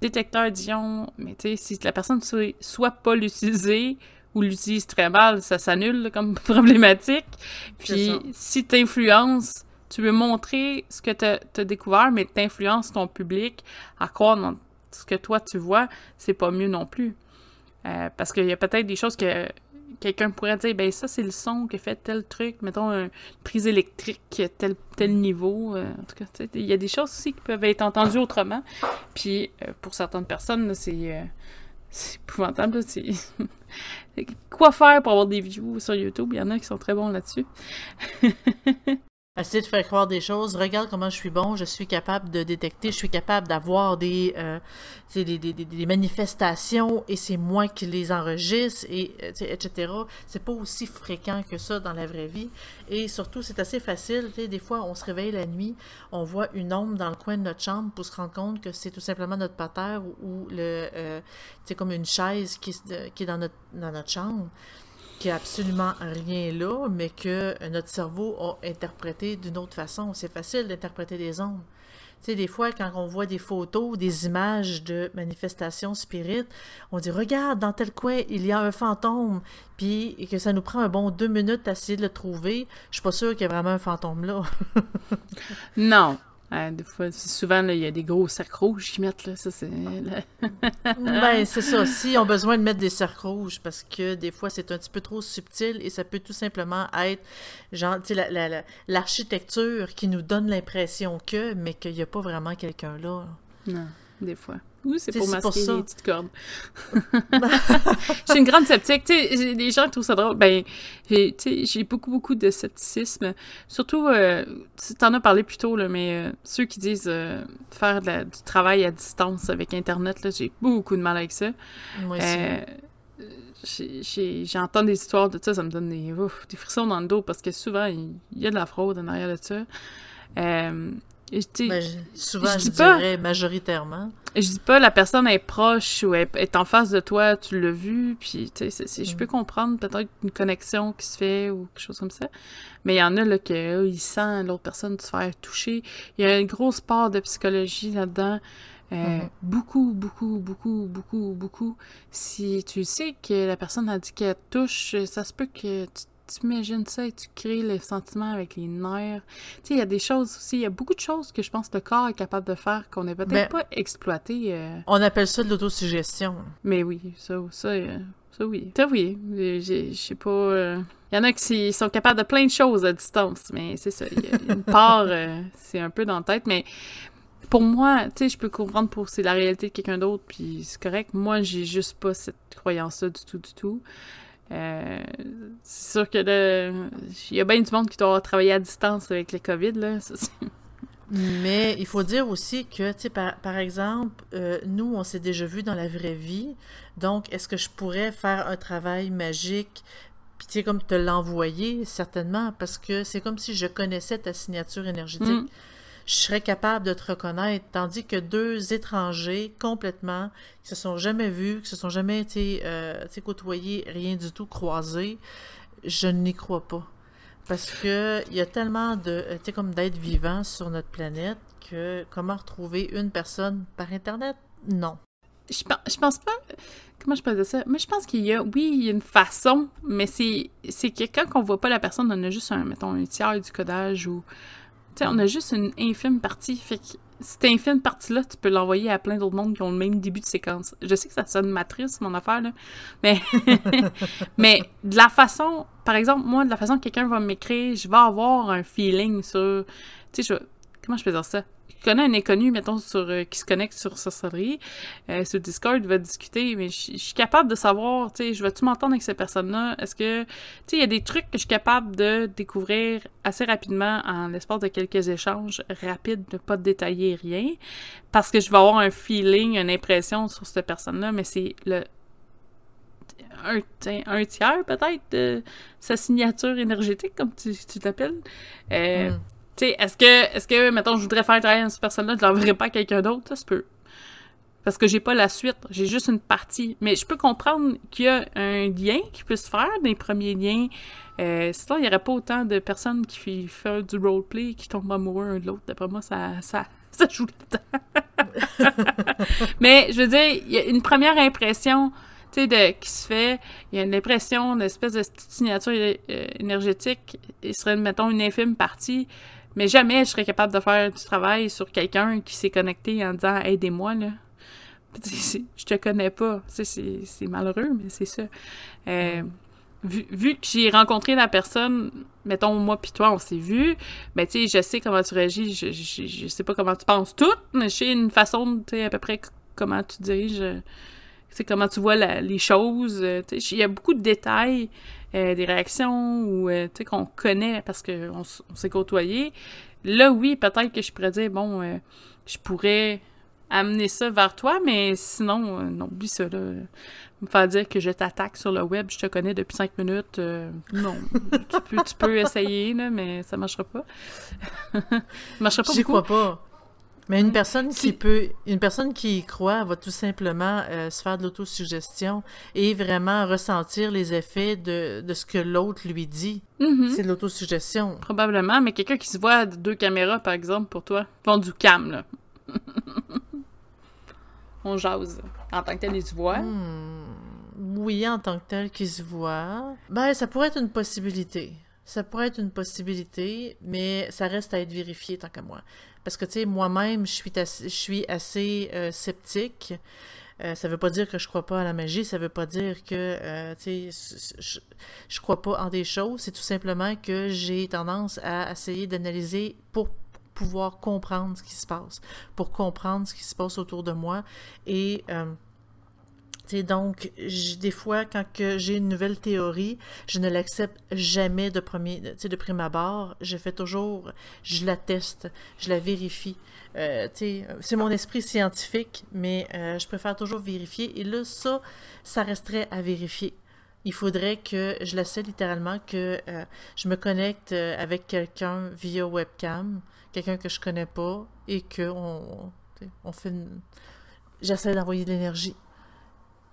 détecteurs d'ions, mais tu sais, si la personne soit, soit pas l'utiliser, ou l'utilise très mal, ça s'annule comme problématique. Puis, si t'influences tu veux montrer ce que tu as, découvert, mais t'influences ton public à croire dans ce que toi tu vois, c'est pas mieux non plus. Euh, parce qu'il y a peut-être des choses que quelqu'un pourrait dire, ben ça c'est le son qui fait tel truc, mettons une prise électrique, tel, tel niveau. Euh, en tout cas, il y a des choses aussi qui peuvent être entendues autrement. Puis euh, pour certaines personnes, c'est épouvantable. Quoi faire pour avoir des views sur YouTube? Il y en a qui sont très bons là-dessus. Essayer de faire croire des choses. Regarde comment je suis bon, je suis capable de détecter, je suis capable d'avoir des, euh, des, manifestations et c'est moi qui les enregistre, et, euh, etc. C'est pas aussi fréquent que ça dans la vraie vie. Et surtout, c'est assez facile. Des fois, on se réveille la nuit, on voit une ombre dans le coin de notre chambre pour se rendre compte que c'est tout simplement notre pater ou, le, euh, comme une chaise qui, qui est dans notre, dans notre chambre qu'il n'y a absolument rien là, mais que notre cerveau a interprété d'une autre façon. C'est facile d'interpréter des ondes. Tu sais, des fois, quand on voit des photos, des images de manifestations spirites, on dit Regarde, dans tel coin, il y a un fantôme, puis que ça nous prend un bon deux minutes à essayer de le trouver. Je suis pas sûre qu'il y a vraiment un fantôme là. non, euh, des fois, souvent, il y a des gros cercles rouges qu'ils mettent, là. Ça, c'est... ben, c'est ça. Si ont besoin de mettre des cercles rouges, parce que des fois, c'est un petit peu trop subtil et ça peut tout simplement être, genre, sais, l'architecture qui nous donne l'impression que, mais qu'il n'y a pas vraiment quelqu'un là. Non, des fois. Ou c'est pour masquer les petites cordes. je suis une grande sceptique. Les gens trouvent ça drôle. Ben, j'ai beaucoup, beaucoup de scepticisme. Surtout, euh, tu t'en as parlé plus tôt, là, mais euh, ceux qui disent euh, faire du travail à distance avec Internet, là, j'ai beaucoup de mal avec ça. Moi aussi. J'entends des histoires de ça, ça me donne des, des frissons dans le dos parce que souvent, il y, a de la fraude en arrière de ça. Ben, souvent, je, dirais majoritairement. Je dis pas la personne est proche ou est, en face de toi, tu l'as vu, puis tu sais, je peux mm. comprendre peut-être une connexion qui se fait ou quelque chose comme ça. Mais il y en a là que il sent l'autre personne se faire toucher. Il y a un gros part de psychologie là-dedans. Euh, mm-hmm. Beaucoup, beaucoup, beaucoup, beaucoup, beaucoup. Si tu sais que la personne a dit qu'elle touche, ça se peut que tu tu imagines ça et tu crées le sentiment avec les nerfs. Tu sais, il y a des choses aussi, il y a beaucoup de choses que je pense que le corps est capable de faire qu'on n'est peut-être ben, pas exploité. Euh. On appelle ça de l'autosuggestion. Mais oui, ça, ça, euh, ça oui. Ça oui. Je sais pas. Euh, il y en a qui sont capables de plein de choses à distance, mais c'est ça. Il y a une part, c'est un peu dans la tête, mais pour moi, tu sais, je peux comprendre pour c'est la réalité de quelqu'un d'autre, puis c'est correct. Moi, j'ai juste pas cette croyance-là du tout, du tout. Euh, c'est sûr que il y a bien du monde qui doit travailler à distance avec le COVID, là. Mais il faut dire aussi que, tu sais, par, par, exemple, euh, nous, on s'est déjà vu dans la vraie vie. Donc, est-ce que je pourrais faire un travail magique, puis tu sais, comme te l'envoyer, certainement, parce que c'est comme si je connaissais ta signature énergétique. Mm je serais capable de te reconnaître. Tandis que deux étrangers complètement, qui se sont jamais vus, qui se sont jamais été euh, côtoyés, rien du tout croisés, je n'y crois pas. Parce que il y a tellement de, euh, comme d'êtres vivants sur notre planète que comment retrouver une personne par Internet? Non. Je, je pense pas. Comment je peux dire ça? Mais je pense qu'il y a, oui, il y a une façon, mais c'est, c'est que quand on voit pas la personne, on a juste un, mettons, un tiers du codage ou on a juste une infime partie. Fait que cette infime partie-là, tu peux l'envoyer à plein d'autres mondes qui ont le même début de séquence. Je sais que ça sonne matrice, mon affaire, là. Mais, mais de la façon, par exemple, moi, de la façon que quelqu'un va m'écrire, je vais avoir un feeling sur. Tu sais, comment je peux dire ça? Connais un inconnu, mettons, sur, euh, qui se connecte sur sorcellerie, euh, sur Discord, va discuter, mais je suis capable de savoir, tu sais, je vais-tu m'entendre avec cette personne-là? Est-ce que, tu sais, il y a des trucs que je suis capable de découvrir assez rapidement en l'espace de quelques échanges rapides, de pas détailler rien, parce que je vais avoir un feeling, une impression sur cette personne-là, mais c'est le un, un tiers peut-être de sa signature énergétique, comme tu, t'appelles. Euh, Mm. Tu sais, est-ce que, est-ce que, mettons, je voudrais faire travailler cette personne-là, je l'enverrais pas à quelqu'un d'autre, ça se peut. Parce que j'ai pas la suite, j'ai juste une partie. Mais je peux comprendre qu'il y a un lien qui peut se faire, des premiers liens. Euh, sinon, il y aurait pas autant de personnes qui font du roleplay qui tombent amoureux un de l'autre. D'après moi, ça, ça, ça joue le temps. Mais je veux dire, il y a une première impression tu sais, de, qui se fait, il y a une impression, une espèce de petite signature euh, énergétique, il serait, mettons, une infime partie, mais jamais je serais capable de faire du travail sur quelqu'un qui s'est connecté en disant « Aidez-moi, là ». Je te connais pas. C'est malheureux, mais c'est ça. Euh, vu, vu, que j'ai rencontré la personne, mettons, moi puis toi, on s'est vu, ben, tu sais, je sais comment tu réagis, je, je, sais pas comment tu penses tout, mais je sais une façon, tu sais, à peu près comment tu diriges, tu comment tu vois la, les choses. Sais, il y a beaucoup de détails, euh, des réactions, ou, euh, qu'on connaît parce qu'on on, s'est côtoyé. Là, oui, peut-être que je pourrais dire, bon, euh, je pourrais amener ça vers toi, mais sinon, euh, non, oublie ça, là. Me faire dire que je t'attaque sur le web, je te connais depuis cinq minutes, euh, non. tu, peux, tu peux essayer, là, mais ça marchera pas. ça marchera pas J'y crois pas. Mais une personne qui peut, une personne qui y croit va tout simplement euh, se faire de l'autosuggestion et vraiment ressentir les effets de, de ce que l'autre lui dit. Mm -hmm. C'est de l'autosuggestion. Probablement, mais quelqu'un qui se voit de deux caméras, par exemple, pour toi, font du cam, là. On jase. En tant que tel, ils se voient. Hmm. Oui, en tant que tel, qui se voit. Ben, ça pourrait être une possibilité. Ça pourrait être une possibilité, mais ça reste à être vérifié tant qu'à moi. Parce que, tu sais, moi-même, je suis assez, euh, sceptique. Euh, ça veut pas dire que je crois pas à la magie, ça veut pas dire que, euh, je, je crois pas en des choses. C'est tout simplement que j'ai tendance à essayer d'analyser pour pouvoir comprendre ce qui se passe, pour comprendre ce qui se passe autour de moi. Et donc, des fois, quand j'ai une nouvelle théorie, je ne l'accepte jamais de, premier, de prime abord. Je fais toujours, je la teste, je la vérifie. Euh, c'est mon esprit scientifique, mais euh, je préfère toujours vérifier. Et là, ça, ça resterait à vérifier. Il faudrait que je laisse littéralement que euh, je me connecte avec quelqu'un via webcam, quelqu'un que je connais pas, et que on, on fait. J'essaie d'envoyer de l'énergie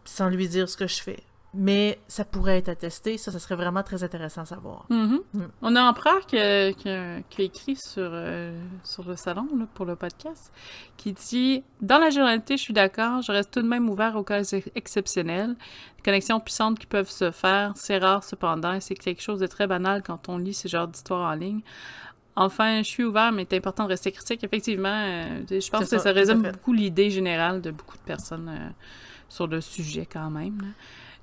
sans lui dire ce que je fais. Mais ça pourrait être attesté, ça, ça serait vraiment très intéressant à savoir. Mm -hmm. mm. On a Empereur qui a, qui a, qui a écrit sur, euh, sur le salon là, pour le podcast, qui dit Dans la généralité, je suis d'accord, je reste tout de même ouvert aux cas exceptionnels, des connexions puissantes qui peuvent se faire, c'est rare cependant, et c'est quelque chose de très banal quand on lit ce genre d'histoire en ligne. Enfin, je suis ouvert, mais c'est important de rester critique. Effectivement, euh, je pense que ça, ça résume beaucoup l'idée générale de beaucoup de personnes euh, sur le sujet quand même. Là.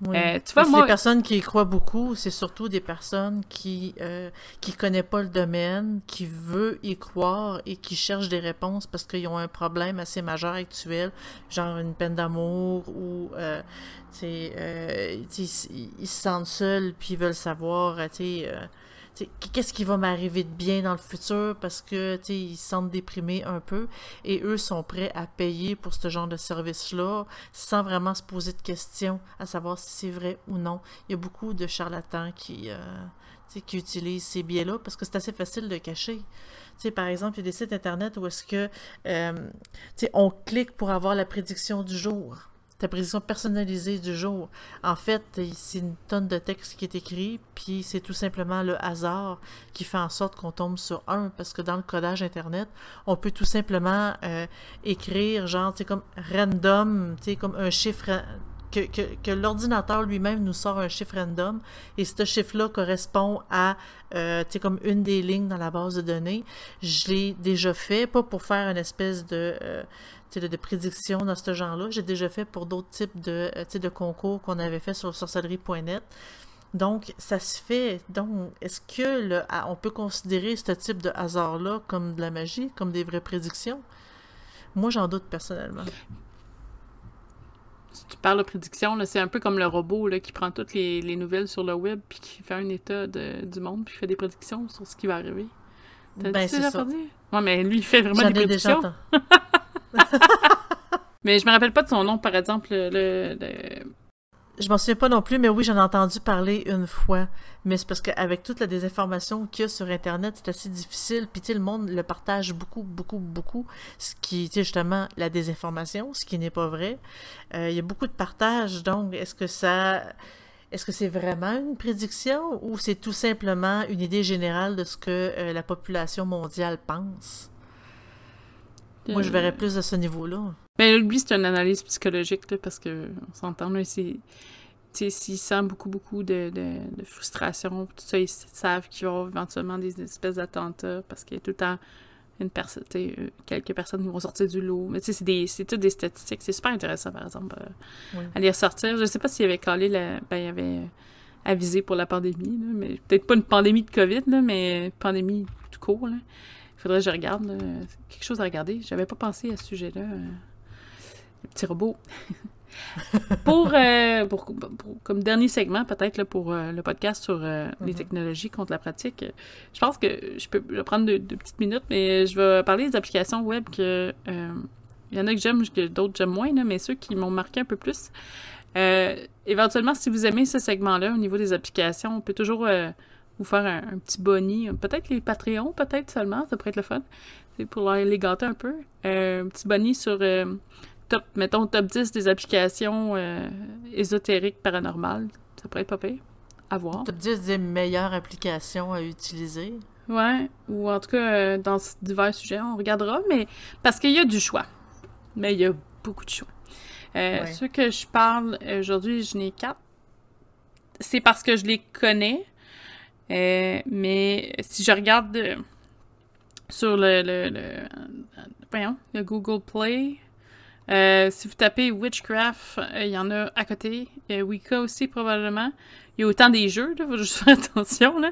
Oui. Euh, tu vois, moi... Les personnes qui y croient beaucoup, c'est surtout des personnes qui euh, qui connaissent pas le domaine, qui veulent y croire et qui cherchent des réponses parce qu'ils ont un problème assez majeur actuel, genre une peine d'amour ou euh, euh, ils se sentent seuls puis ils veulent savoir, tu qu'est-ce qui va m'arriver de bien dans le futur parce que ils se sentent déprimés un peu et eux sont prêts à payer pour ce genre de service-là sans vraiment se poser de questions à savoir si c'est vrai ou non. Il y a beaucoup de charlatans qui, euh, qui utilisent ces biais-là parce que c'est assez facile de cacher. sais par exemple, il y a des sites internet où est-ce que euh, on clique pour avoir la prédiction du jour ta prédiction personnalisée du jour. En fait, c'est une tonne de texte qui est écrit, puis c'est tout simplement le hasard qui fait en sorte qu'on tombe sur un, parce que dans le codage Internet, on peut tout simplement euh, écrire, genre, sais, comme random, comme un chiffre que, l'ordinateur lui-même nous sort un chiffre random et ce chiffre-là correspond à euh, comme une des lignes dans la base de données. Je l'ai déjà fait, pas pour faire une espèce de, euh, prédiction dans ce genre-là. J'ai déjà fait pour d'autres types de, euh, de concours qu'on avait fait sur sorcellerie.net. Donc, ça se fait. Donc, est-ce que on peut considérer ce type de hasard-là comme de la magie, comme des vraies prédictions? Moi, j'en doute personnellement. Si tu parles de prédiction, c'est un peu comme le robot là, qui prend toutes les, les, nouvelles sur le web puis qui fait un état de, du monde puis fait des prédictions sur ce qui va arriver. T'as ben, c'est ça. Ouais, mais lui, il fait vraiment des prédictions. mais je me rappelle pas de son nom, par exemple. le, le je m'en souviens pas non plus, mais oui, j'en ai entendu parler une fois. Mais c'est parce qu'avec toute la désinformation qu'il y a sur Internet, c'est assez difficile. Puis, tu sais, le monde le partage beaucoup, beaucoup, beaucoup. Ce qui, tu sais, justement, la désinformation, ce qui n'est pas vrai. Euh, il y a beaucoup de partage. Donc, est-ce que ça. Est-ce que c'est vraiment une prédiction ou c'est tout simplement une idée générale de ce que euh, la population mondiale pense? Moi, je verrais plus à ce niveau-là. Mais lui, c'est une analyse psychologique, là, parce que on s'entend, s'il sent beaucoup, beaucoup de, de, frustration, tout ça, ils savent qu'il y aura éventuellement des espèces d'attentats parce qu'il y a tout le temps une personne, euh, quelques personnes qui vont sortir du lot. Mais tu sais, c'est toutes des statistiques. C'est super intéressant, par exemple, euh, à les ressortir. Je sais pas s'il avait calé la. Ben, il avait avisé pour la pandémie, là, mais peut-être pas une pandémie de COVID, là, mais une pandémie tout court. Là. Il faudrait que je regarde. Là. quelque chose à regarder. J'avais pas pensé à ce sujet-là. Euh petit robot. Euh, pour, comme dernier segment, peut-être pour euh, le podcast sur euh, les mhm. technologies contre la pratique, je pense que je peux prendre deux, petites minutes, mais je vais parler des applications web que il y en a que j'aime, que d'autres j'aime moins, mais ceux qui m'ont marqué un peu plus. éventuellement, si vous aimez ce segment-là au niveau des applications, on peut toujours vous faire un, petit boni, peut-être les Patreons, peut-être seulement, ça pourrait être le fun. C'est pour les gâter un peu. un petit boni sur top, mettons, top 10 des applications euh, ésotériques paranormales. Ça pourrait être pas pire. À voir. Top 10 des meilleures applications à utiliser. Ouais, ou en tout cas, euh, dans divers sujets, on regardera, mais parce qu'il y a du choix. Mais il y a beaucoup de choix. Euh, Ceux que je parle aujourd'hui, je n'ai quatre. C'est parce que je les connais. mais si je regarde sur le, le, le, voyons, le Google Play, euh, si vous tapez Witchcraft, euh, il y en a à côté. Il y a Wicca aussi, probablement. Il y a autant des jeux, il faut juste faire attention. Là.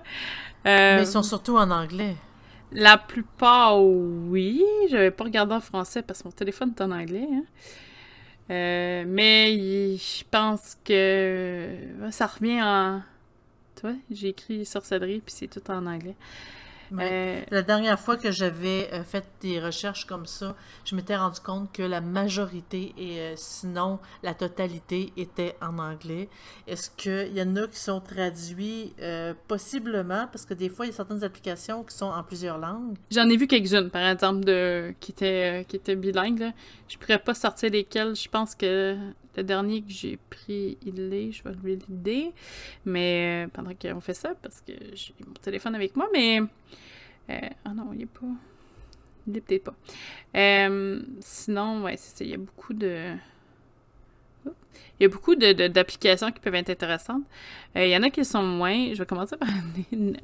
Euh, mais ils sont surtout en anglais. La plupart, oui. Je n'avais pas regardé en français parce que mon téléphone est en anglais. Hein. mais je pense que ça revient en. Tu vois, j'ai écrit sorcellerie, puis c'est tout en anglais. Euh, la dernière fois que j'avais euh, fait des recherches comme ça, je m'étais rendu compte que la majorité et euh, sinon la totalité était en anglais. Est-ce qu'il y en a qui sont traduits possiblement? Parce que des fois il y a certaines applications qui sont en plusieurs langues. J'en ai vu quelques-unes par exemple de qui étaient qui étaient bilingues. Là. Je pourrais pas sortir lesquelles. Je pense que le dernier que j'ai pris, il est, je vais lui l'idée. Mais pendant qu'on fait ça, parce que j'ai mon téléphone avec moi, mais euh, ah non, il est pas. Il est peut-être pas. Euh, sinon, ouais, c'est Il y a beaucoup de. Il y a beaucoup d'applications qui peuvent être intéressantes. Euh, il y en a qui sont moins. Je vais commencer par une,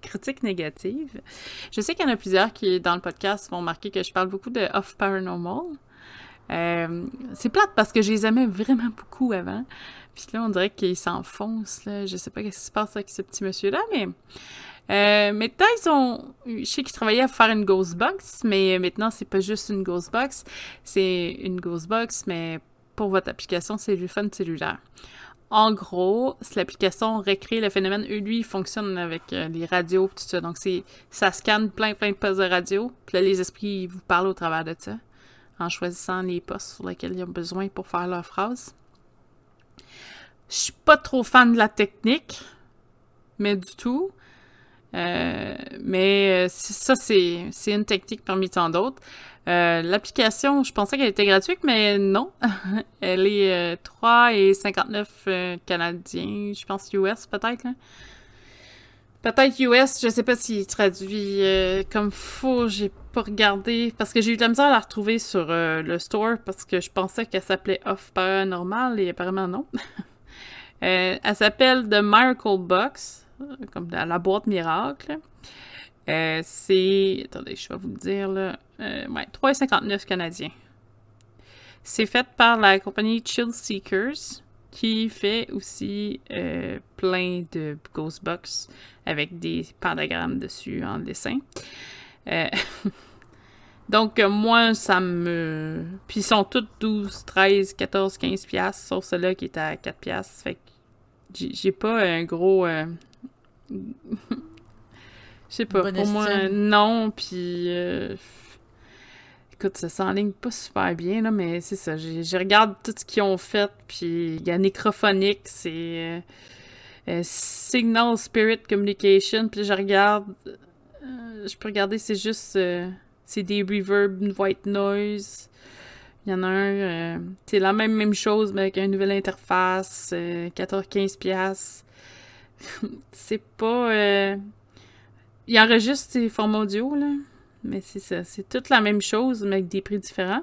critique négative. Je sais qu'il y en a plusieurs qui, dans le podcast, vont marquer que je parle beaucoup de Off Paranormal. C'est plate parce que je les aimais vraiment beaucoup avant. Puis là, on dirait qu'ils s'enfoncent. Là. Je sais pas ce qui se passe avec ce petit monsieur-là, mais euh, maintenant, ils ont. Je sais qu'ils travaillaient à faire une Ghostbox, mais maintenant, c'est pas juste une Ghostbox. C'est une Ghostbox, mais pour votre application téléphone cellulaire. En gros, l'application recrée le phénomène, lui, il fonctionne avec euh, les radios tout ça. Donc, c'est ça scanne plein, plein de postes de radio. Puis là, les esprits, ils vous parlent au travers de ça, en choisissant les postes sur lesquels ils ont besoin pour faire leur phrase. Je suis pas trop fan de la technique, mais du tout. Euh, mais euh, ça, c'est une technique parmi tant d'autres. Euh, L'application, je pensais qu'elle était gratuite, mais non. Elle est 3,59 canadiens, je pense US peut-être. Peut-être US, je sais pas s'il traduit comme faux, j'ai pas regardé. Parce que j'ai eu de la misère à la retrouver sur le store parce que je pensais qu'elle s'appelait Off Paranormal et apparemment non. elle s'appelle The Miracle Box comme la boîte miracle. Euh, c'est. Attendez, je vais vous le dire là. Euh, ouais, 3,59 canadiens. C'est fait par la compagnie Chill Seekers. Qui fait aussi euh, plein de ghost box avec des pentagrammes dessus en dessin. Euh, donc, moi, ça me. Puis ils sont tous 12, 13, 14, 15 piastres, sauf celui-là qui est à 4 piastres. Fait que j'ai pas un gros. Je sais pas, pour moi, non, puis écoute, ça s'enligne pas super bien, là, mais c'est ça. Je regarde tout ce qu'ils ont fait, puis il y a Necrophonic, c'est euh, euh, Signal Spirit Communication, puis je regarde. Euh, je peux regarder, c'est juste. c'est des reverb, white noise. Il y en a un. c'est la même, même chose, mais avec une nouvelle interface. 14-15$. c'est pas. il enregistre ses formats audio, là. Mais c'est ça, c'est toute la même chose, mais avec des prix différents.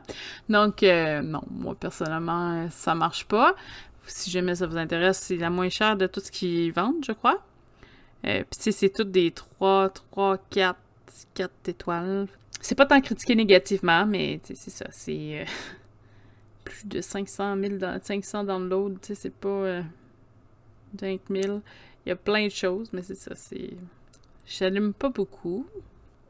Donc, euh, non, moi, personnellement, ça marche pas. Si jamais ça vous intéresse, c'est la moins chère de tout ce qu'ils vendent, je crois. Euh, Puis, c'est toutes des 3, 3, 4, 4 étoiles. C'est pas tant critiqué négativement, mais c'est ça, c'est euh, plus de 500 000, 500 downloads, tu sais, c'est pas 20 000. Il y a plein de choses, mais c'est ça, c'est... J'allume pas beaucoup.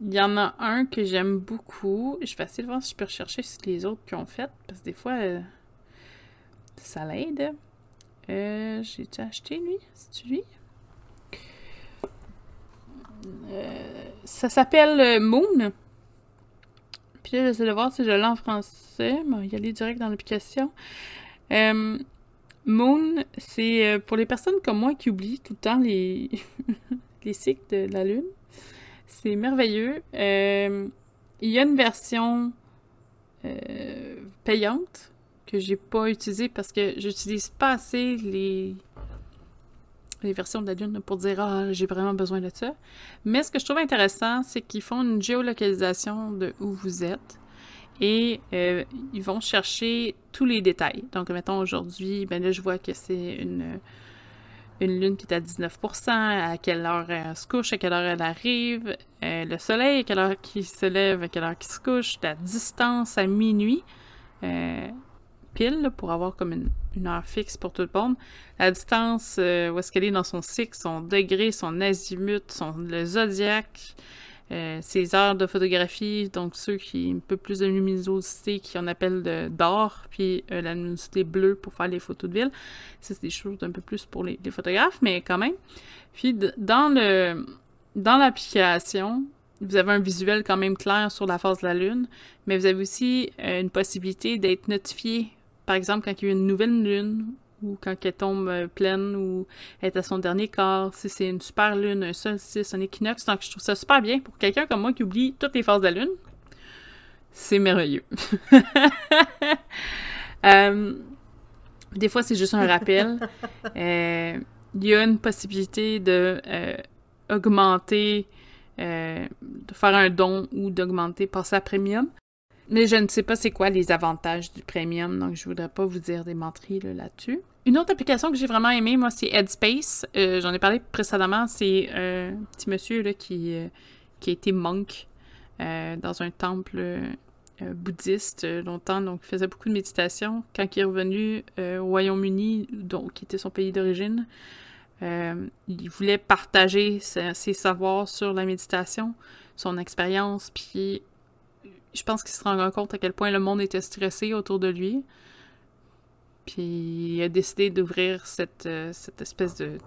Il y en a un que j'aime beaucoup. Je vais essayer de voir si je peux rechercher les autres qui ont fait. Parce que des fois, euh, ça l'aide. Euh, J'ai déjà acheté lui? C'est-tu lui? Euh, ça s'appelle euh, Moon. Puis là, j'essaie de voir si je l'ai en français. Bon, il y aller direct dans l'application. Moon, c'est pour les personnes comme moi qui oublient tout le temps les, les cycles de la Lune. C'est merveilleux. Euh, il y a une version euh, payante que j'ai pas utilisée parce que j'utilise pas assez les, versions de la Lune pour dire Ah, j'ai vraiment besoin de ça. Mais ce que je trouve intéressant, c'est qu'ils font une géolocalisation de où vous êtes et euh, ils vont chercher tous les détails. Donc, mettons aujourd'hui, ben là, je vois que c'est une une lune qui est à 19%, à quelle heure elle se couche, à quelle heure elle arrive, euh, le soleil, à quelle heure qui se lève, à quelle heure qui se couche, la distance à minuit, euh, pile, pour avoir comme une, heure fixe pour tout le monde, la distance euh, où est-ce qu'elle est dans son cycle, son degré, son azimut, son, le zodiaque, euh, ces heures de photographie, donc ceux qui ont un peu plus de luminosité, qui on appelle d'or, puis euh, la luminosité bleue pour faire les photos de ville. Ça, c'est des choses un peu plus pour les, photographes, mais quand même. Puis dans le dans l'application, vous avez un visuel quand même clair sur la phase de la Lune, mais vous avez aussi euh, une possibilité d'être notifié, par exemple, quand il y a une nouvelle Lune ou quand elle tombe euh, pleine ou est à son dernier quart, si c'est une super lune, un solstice, un équinoxe. Donc, je trouve ça super bien pour quelqu'un comme moi qui oublie toutes les phases de la lune. C'est merveilleux. Euh, des fois, c'est juste un rappel. Euh, il y a une possibilité de augmenter, de faire un don ou d'augmenter, passer à premium. Mais je ne sais pas c'est quoi les avantages du premium, donc je voudrais pas vous dire des menteries là-dessus. Une autre application que j'ai vraiment aimée, moi, c'est Headspace. Euh, j'en ai parlé précédemment. C'est euh, un petit monsieur qui, euh, qui a été monk dans un temple bouddhiste longtemps, donc il faisait beaucoup de méditation. Quand il est revenu au Royaume-Uni, qui était son pays d'origine, il voulait partager ses, savoirs sur la méditation, son expérience, puis je pense qu'il se rend compte à quel point le monde était stressé autour de lui. Puis il a décidé d'ouvrir cette, euh, cette espèce de,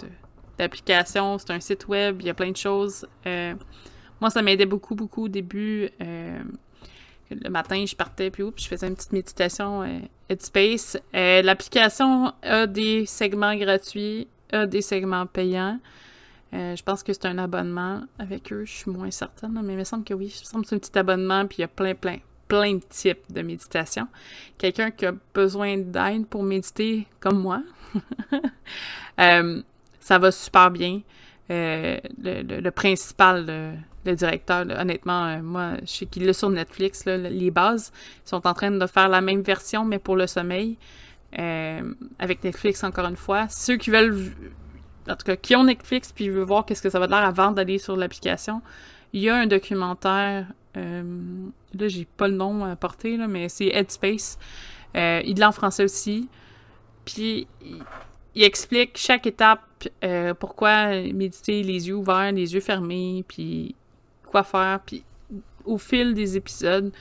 d'application. C'est un site web, il y a plein de choses. Euh, moi, ça m'aidait beaucoup, beaucoup au début. Euh, le matin, je partais, puis, puis je faisais une petite méditation Headspace. l'application a des segments gratuits, a des segments payants. je pense que c'est un abonnement avec eux, je suis moins certaine, mais il me semble que oui. Il me semble que c'est un petit abonnement, puis il y a plein, plein, plein de types de méditation. Quelqu'un qui a besoin d'aide pour méditer, comme moi, euh, ça va super bien. Euh, le, principal, le, directeur, honnêtement, euh, moi, je sais qu'il est sur Netflix, les bases. Ils sont en train de faire la même version, mais pour le sommeil. avec Netflix, encore une fois. Ceux qui veulent, en tout cas, qui ont Netflix puis veulent voir qu'est-ce que ça va l'air avant d'aller sur l'application, il y a un documentaire là, j'ai pas le nom à porter, mais c'est Headspace. Euh, il est en français aussi. puis il, explique chaque étape, euh, pourquoi méditer les yeux ouverts, les yeux fermés, puis quoi faire, puis au fil des épisodes,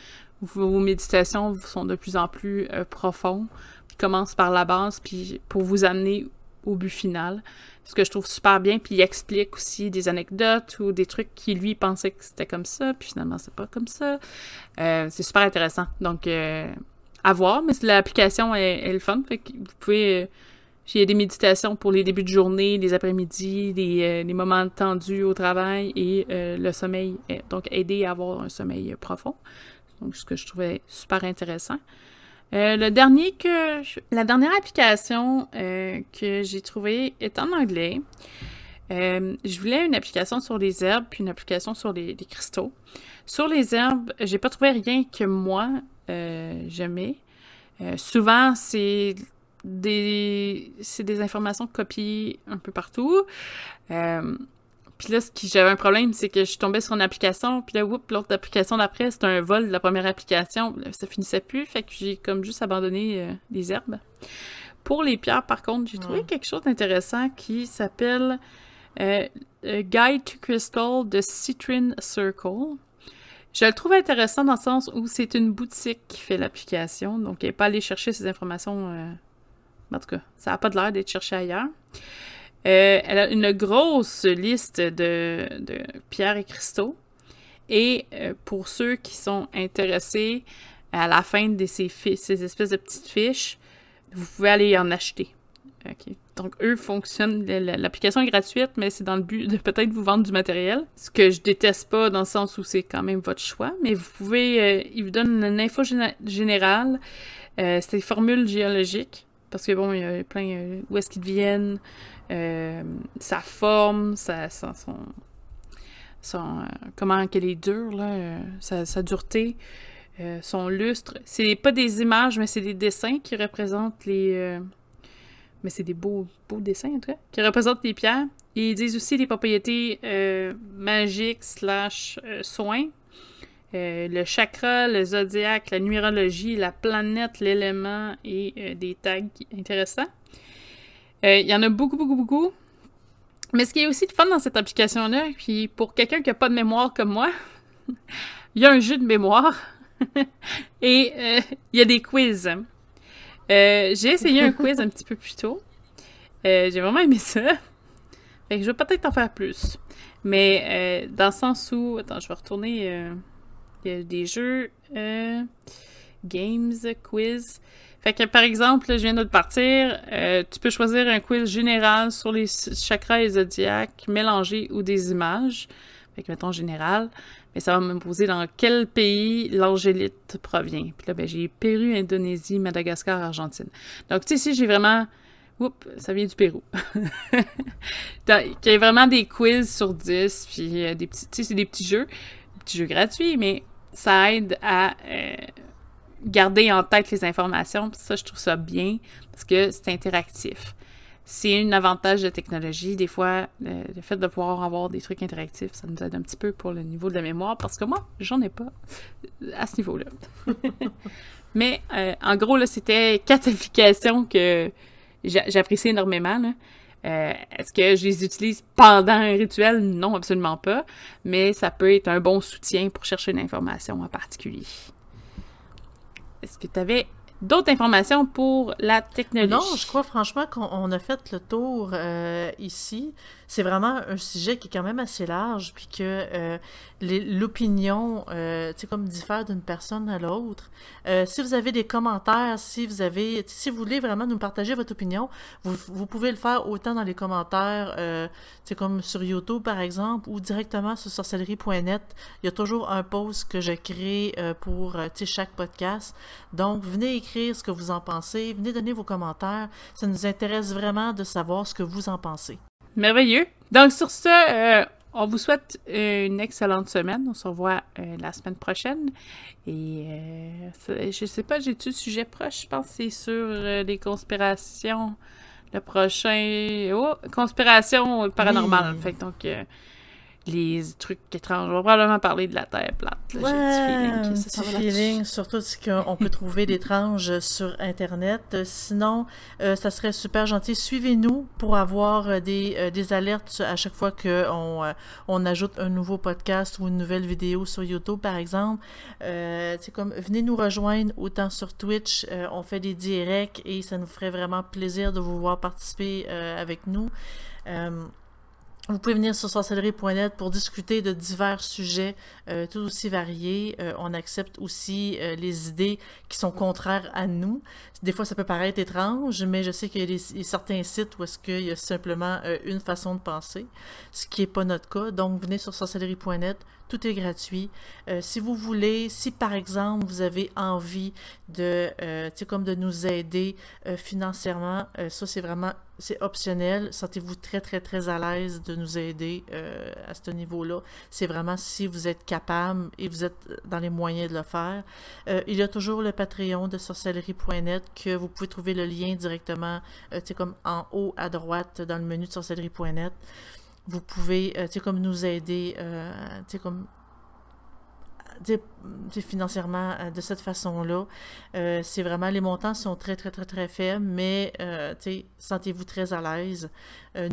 vos méditations sont de plus en plus euh, profondes. Puis commence par la base, puis pour vous amener au but final. Ce que je trouve super bien. Puis il explique aussi des anecdotes ou des trucs qui lui pensait que c'était comme ça, puis finalement c'est pas comme ça. Euh, c'est super intéressant. Donc euh, à voir, mais l'application est, est, le fun. Fait que vous pouvez. Il y a des méditations pour les débuts de journée, les après-midi, les, les, moments tendus au travail et le sommeil. Donc, aider à avoir un sommeil profond. Donc, ce que je trouvais super intéressant. Euh, la dernière application euh, que j'ai trouvée est en anglais. Euh, je voulais une application sur les herbes puis une application sur les, cristaux. Sur les herbes, j'ai pas trouvé rien que moi j'aimais. souvent, c'est des c'est des informations copiées un peu partout. Puis là, j'avais un problème, c'est que je suis tombée sur une application, puis là, l'autre application d'après, c'était un vol de la première application. Ça finissait plus, fait que j'ai comme juste abandonné euh, les herbes. Pour les pierres, par contre, j'ai trouvé quelque chose d'intéressant qui s'appelle euh, Guide to Crystal de Citrine Circle. Je le trouve intéressant dans le sens où c'est une boutique qui fait l'application, donc elle n'est pas allée chercher ces informations. Euh, en tout cas, ça n'a pas de l'air d'être cherché ailleurs. Euh, elle a une grosse liste de, pierres et cristaux. Et euh, pour ceux qui sont intéressés à la fin de ces, ces espèces de petites fiches, vous pouvez aller en acheter. Donc, eux fonctionnent. L'application est gratuite, mais c'est dans le but de peut-être vous vendre du matériel. Ce que je déteste pas dans le sens où c'est quand même votre choix. Mais vous pouvez. Euh, ils vous donnent une info générale. c'est des formules géologiques. Parce que bon, il y a plein. où est-ce qu'ils viennent euh, sa forme, sa, son, euh, comment qu'elle est dure, là, euh, sa, dureté, son lustre. C'est pas des images, mais c'est des dessins qui représentent les. mais c'est des beaux, beaux dessins, en tout cas, qui représentent les pierres. ils disent aussi les propriétés magiques slash soins. le chakra, le zodiaque, la numérologie, la planète, l'élément et des tags intéressants. Euh, il y en a beaucoup, beaucoup, beaucoup. Mais ce qui est aussi de fun dans cette application-là, puis pour quelqu'un qui n'a pas de mémoire comme moi, il y a un jeu de mémoire et euh, il y a des quiz. Euh, j'ai essayé un quiz un petit peu plus tôt. j'ai vraiment aimé ça. Fait que je vais peut-être en faire plus. Mais dans le sens où... Attends, je vais retourner... Il y a des jeux... games, quiz... Fait que, par exemple, je viens de partir, euh, tu peux choisir un quiz général sur les chakras et zodiaques mélangés ou des images. Fait que, mettons général. Mais ça va me poser dans quel pays l'angélite provient. Puis là, ben, j'ai Pérou, Indonésie, Madagascar, Argentine. Donc, tu sais, ici, j'ai vraiment... Oups, ça vient du Pérou. Il y a vraiment des quiz sur 10, puis euh, des petits... C'est des petits jeux. Des petits jeux gratuits, mais ça aide à... Euh, garder en tête les informations. ça, je trouve ça bien parce que c'est interactif. C'est un avantage de technologie. Des fois, le, fait de pouvoir avoir des trucs interactifs, ça nous aide un petit peu pour le niveau de la mémoire parce que moi, j'en ai pas à ce niveau-là. Mais euh, en gros, là, c'était quatre applications que j'apprécie énormément. Euh, est-ce que je les utilise pendant un rituel? Non, absolument pas. Mais ça peut être un bon soutien pour chercher une information en particulier. Est-ce que tu avais d'autres informations pour la technologie? Non, je crois franchement qu'on a fait le tour euh, ici c'est vraiment un sujet qui est quand même assez large, puis que euh, l'opinion, euh, tu sais, comme diffère d'une personne à l'autre. Euh, si vous avez des commentaires, si vous avez, si vous voulez vraiment nous partager votre opinion, vous, pouvez le faire autant dans les commentaires, euh, comme sur YouTube par exemple, ou directement sur sorcellerie.net. Il y a toujours un post que je crée euh, pour, chaque podcast. Donc, venez écrire ce que vous en pensez, venez donner vos commentaires. Ça nous intéresse vraiment de savoir ce que vous en pensez. Merveilleux. Donc, sur ce, euh, on vous souhaite une excellente semaine. On se revoit euh, la semaine prochaine. Et euh, je sais pas, j'ai-tu sujet proche? Je pense que c'est sur les conspirations. Le prochain. Oh, conspiration paranormale. Fait donc, les trucs étranges. On va probablement parler de la Terre plate. J'ai Ouais, un petit feeling petit feeling, ce qu'on peut trouver d'étrange sur Internet. Euh, Sinon, euh, ça serait super gentil. Suivez-nous pour avoir euh, des, euh, des alertes à chaque fois qu'on euh, on ajoute un nouveau podcast ou une nouvelle vidéo sur YouTube, par exemple. C'est comme, venez nous rejoindre autant sur Twitch. on fait des directs et ça nous ferait vraiment plaisir de vous voir participer avec nous. Vous pouvez venir sur sorcellerie.net pour discuter de divers sujets euh, tout aussi variés. Euh, on accepte aussi euh, les idées qui sont contraires à nous. Des fois, ça peut paraître étrange, mais je sais qu'il y a certains sites où est-ce qu'il y a simplement euh, une façon de penser, ce qui n'est pas notre cas. Donc, venez sur sorcellerie.net. Tout est gratuit. Euh, si vous voulez, si par exemple vous avez envie de, euh, comme de nous aider euh, financièrement, ça c'est vraiment, c'est optionnel. Sentez-vous très très très à l'aise de nous aider à ce niveau-là. C'est vraiment si vous êtes capable et vous êtes dans les moyens de le faire. Il y a toujours le Patreon de sorcellerie.net que vous pouvez trouver le lien directement, tu comme en haut à droite dans le menu de sorcellerie.net. Vous pouvez, euh, comme nous aider, euh, comme financièrement euh, de cette façon-là. Euh, c'est vraiment, les montants sont très, très, très, très faibles, mais euh, sentez-vous très à l'aise.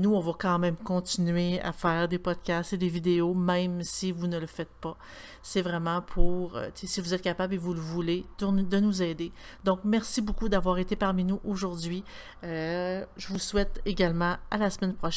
Nous, on va quand même continuer à faire des podcasts et des vidéos, même si vous ne le faites pas. C'est vraiment pour, si vous êtes capable et vous le voulez, de nous aider. Donc, merci beaucoup d'avoir été parmi nous aujourd'hui. Je vous souhaite également à la semaine prochaine.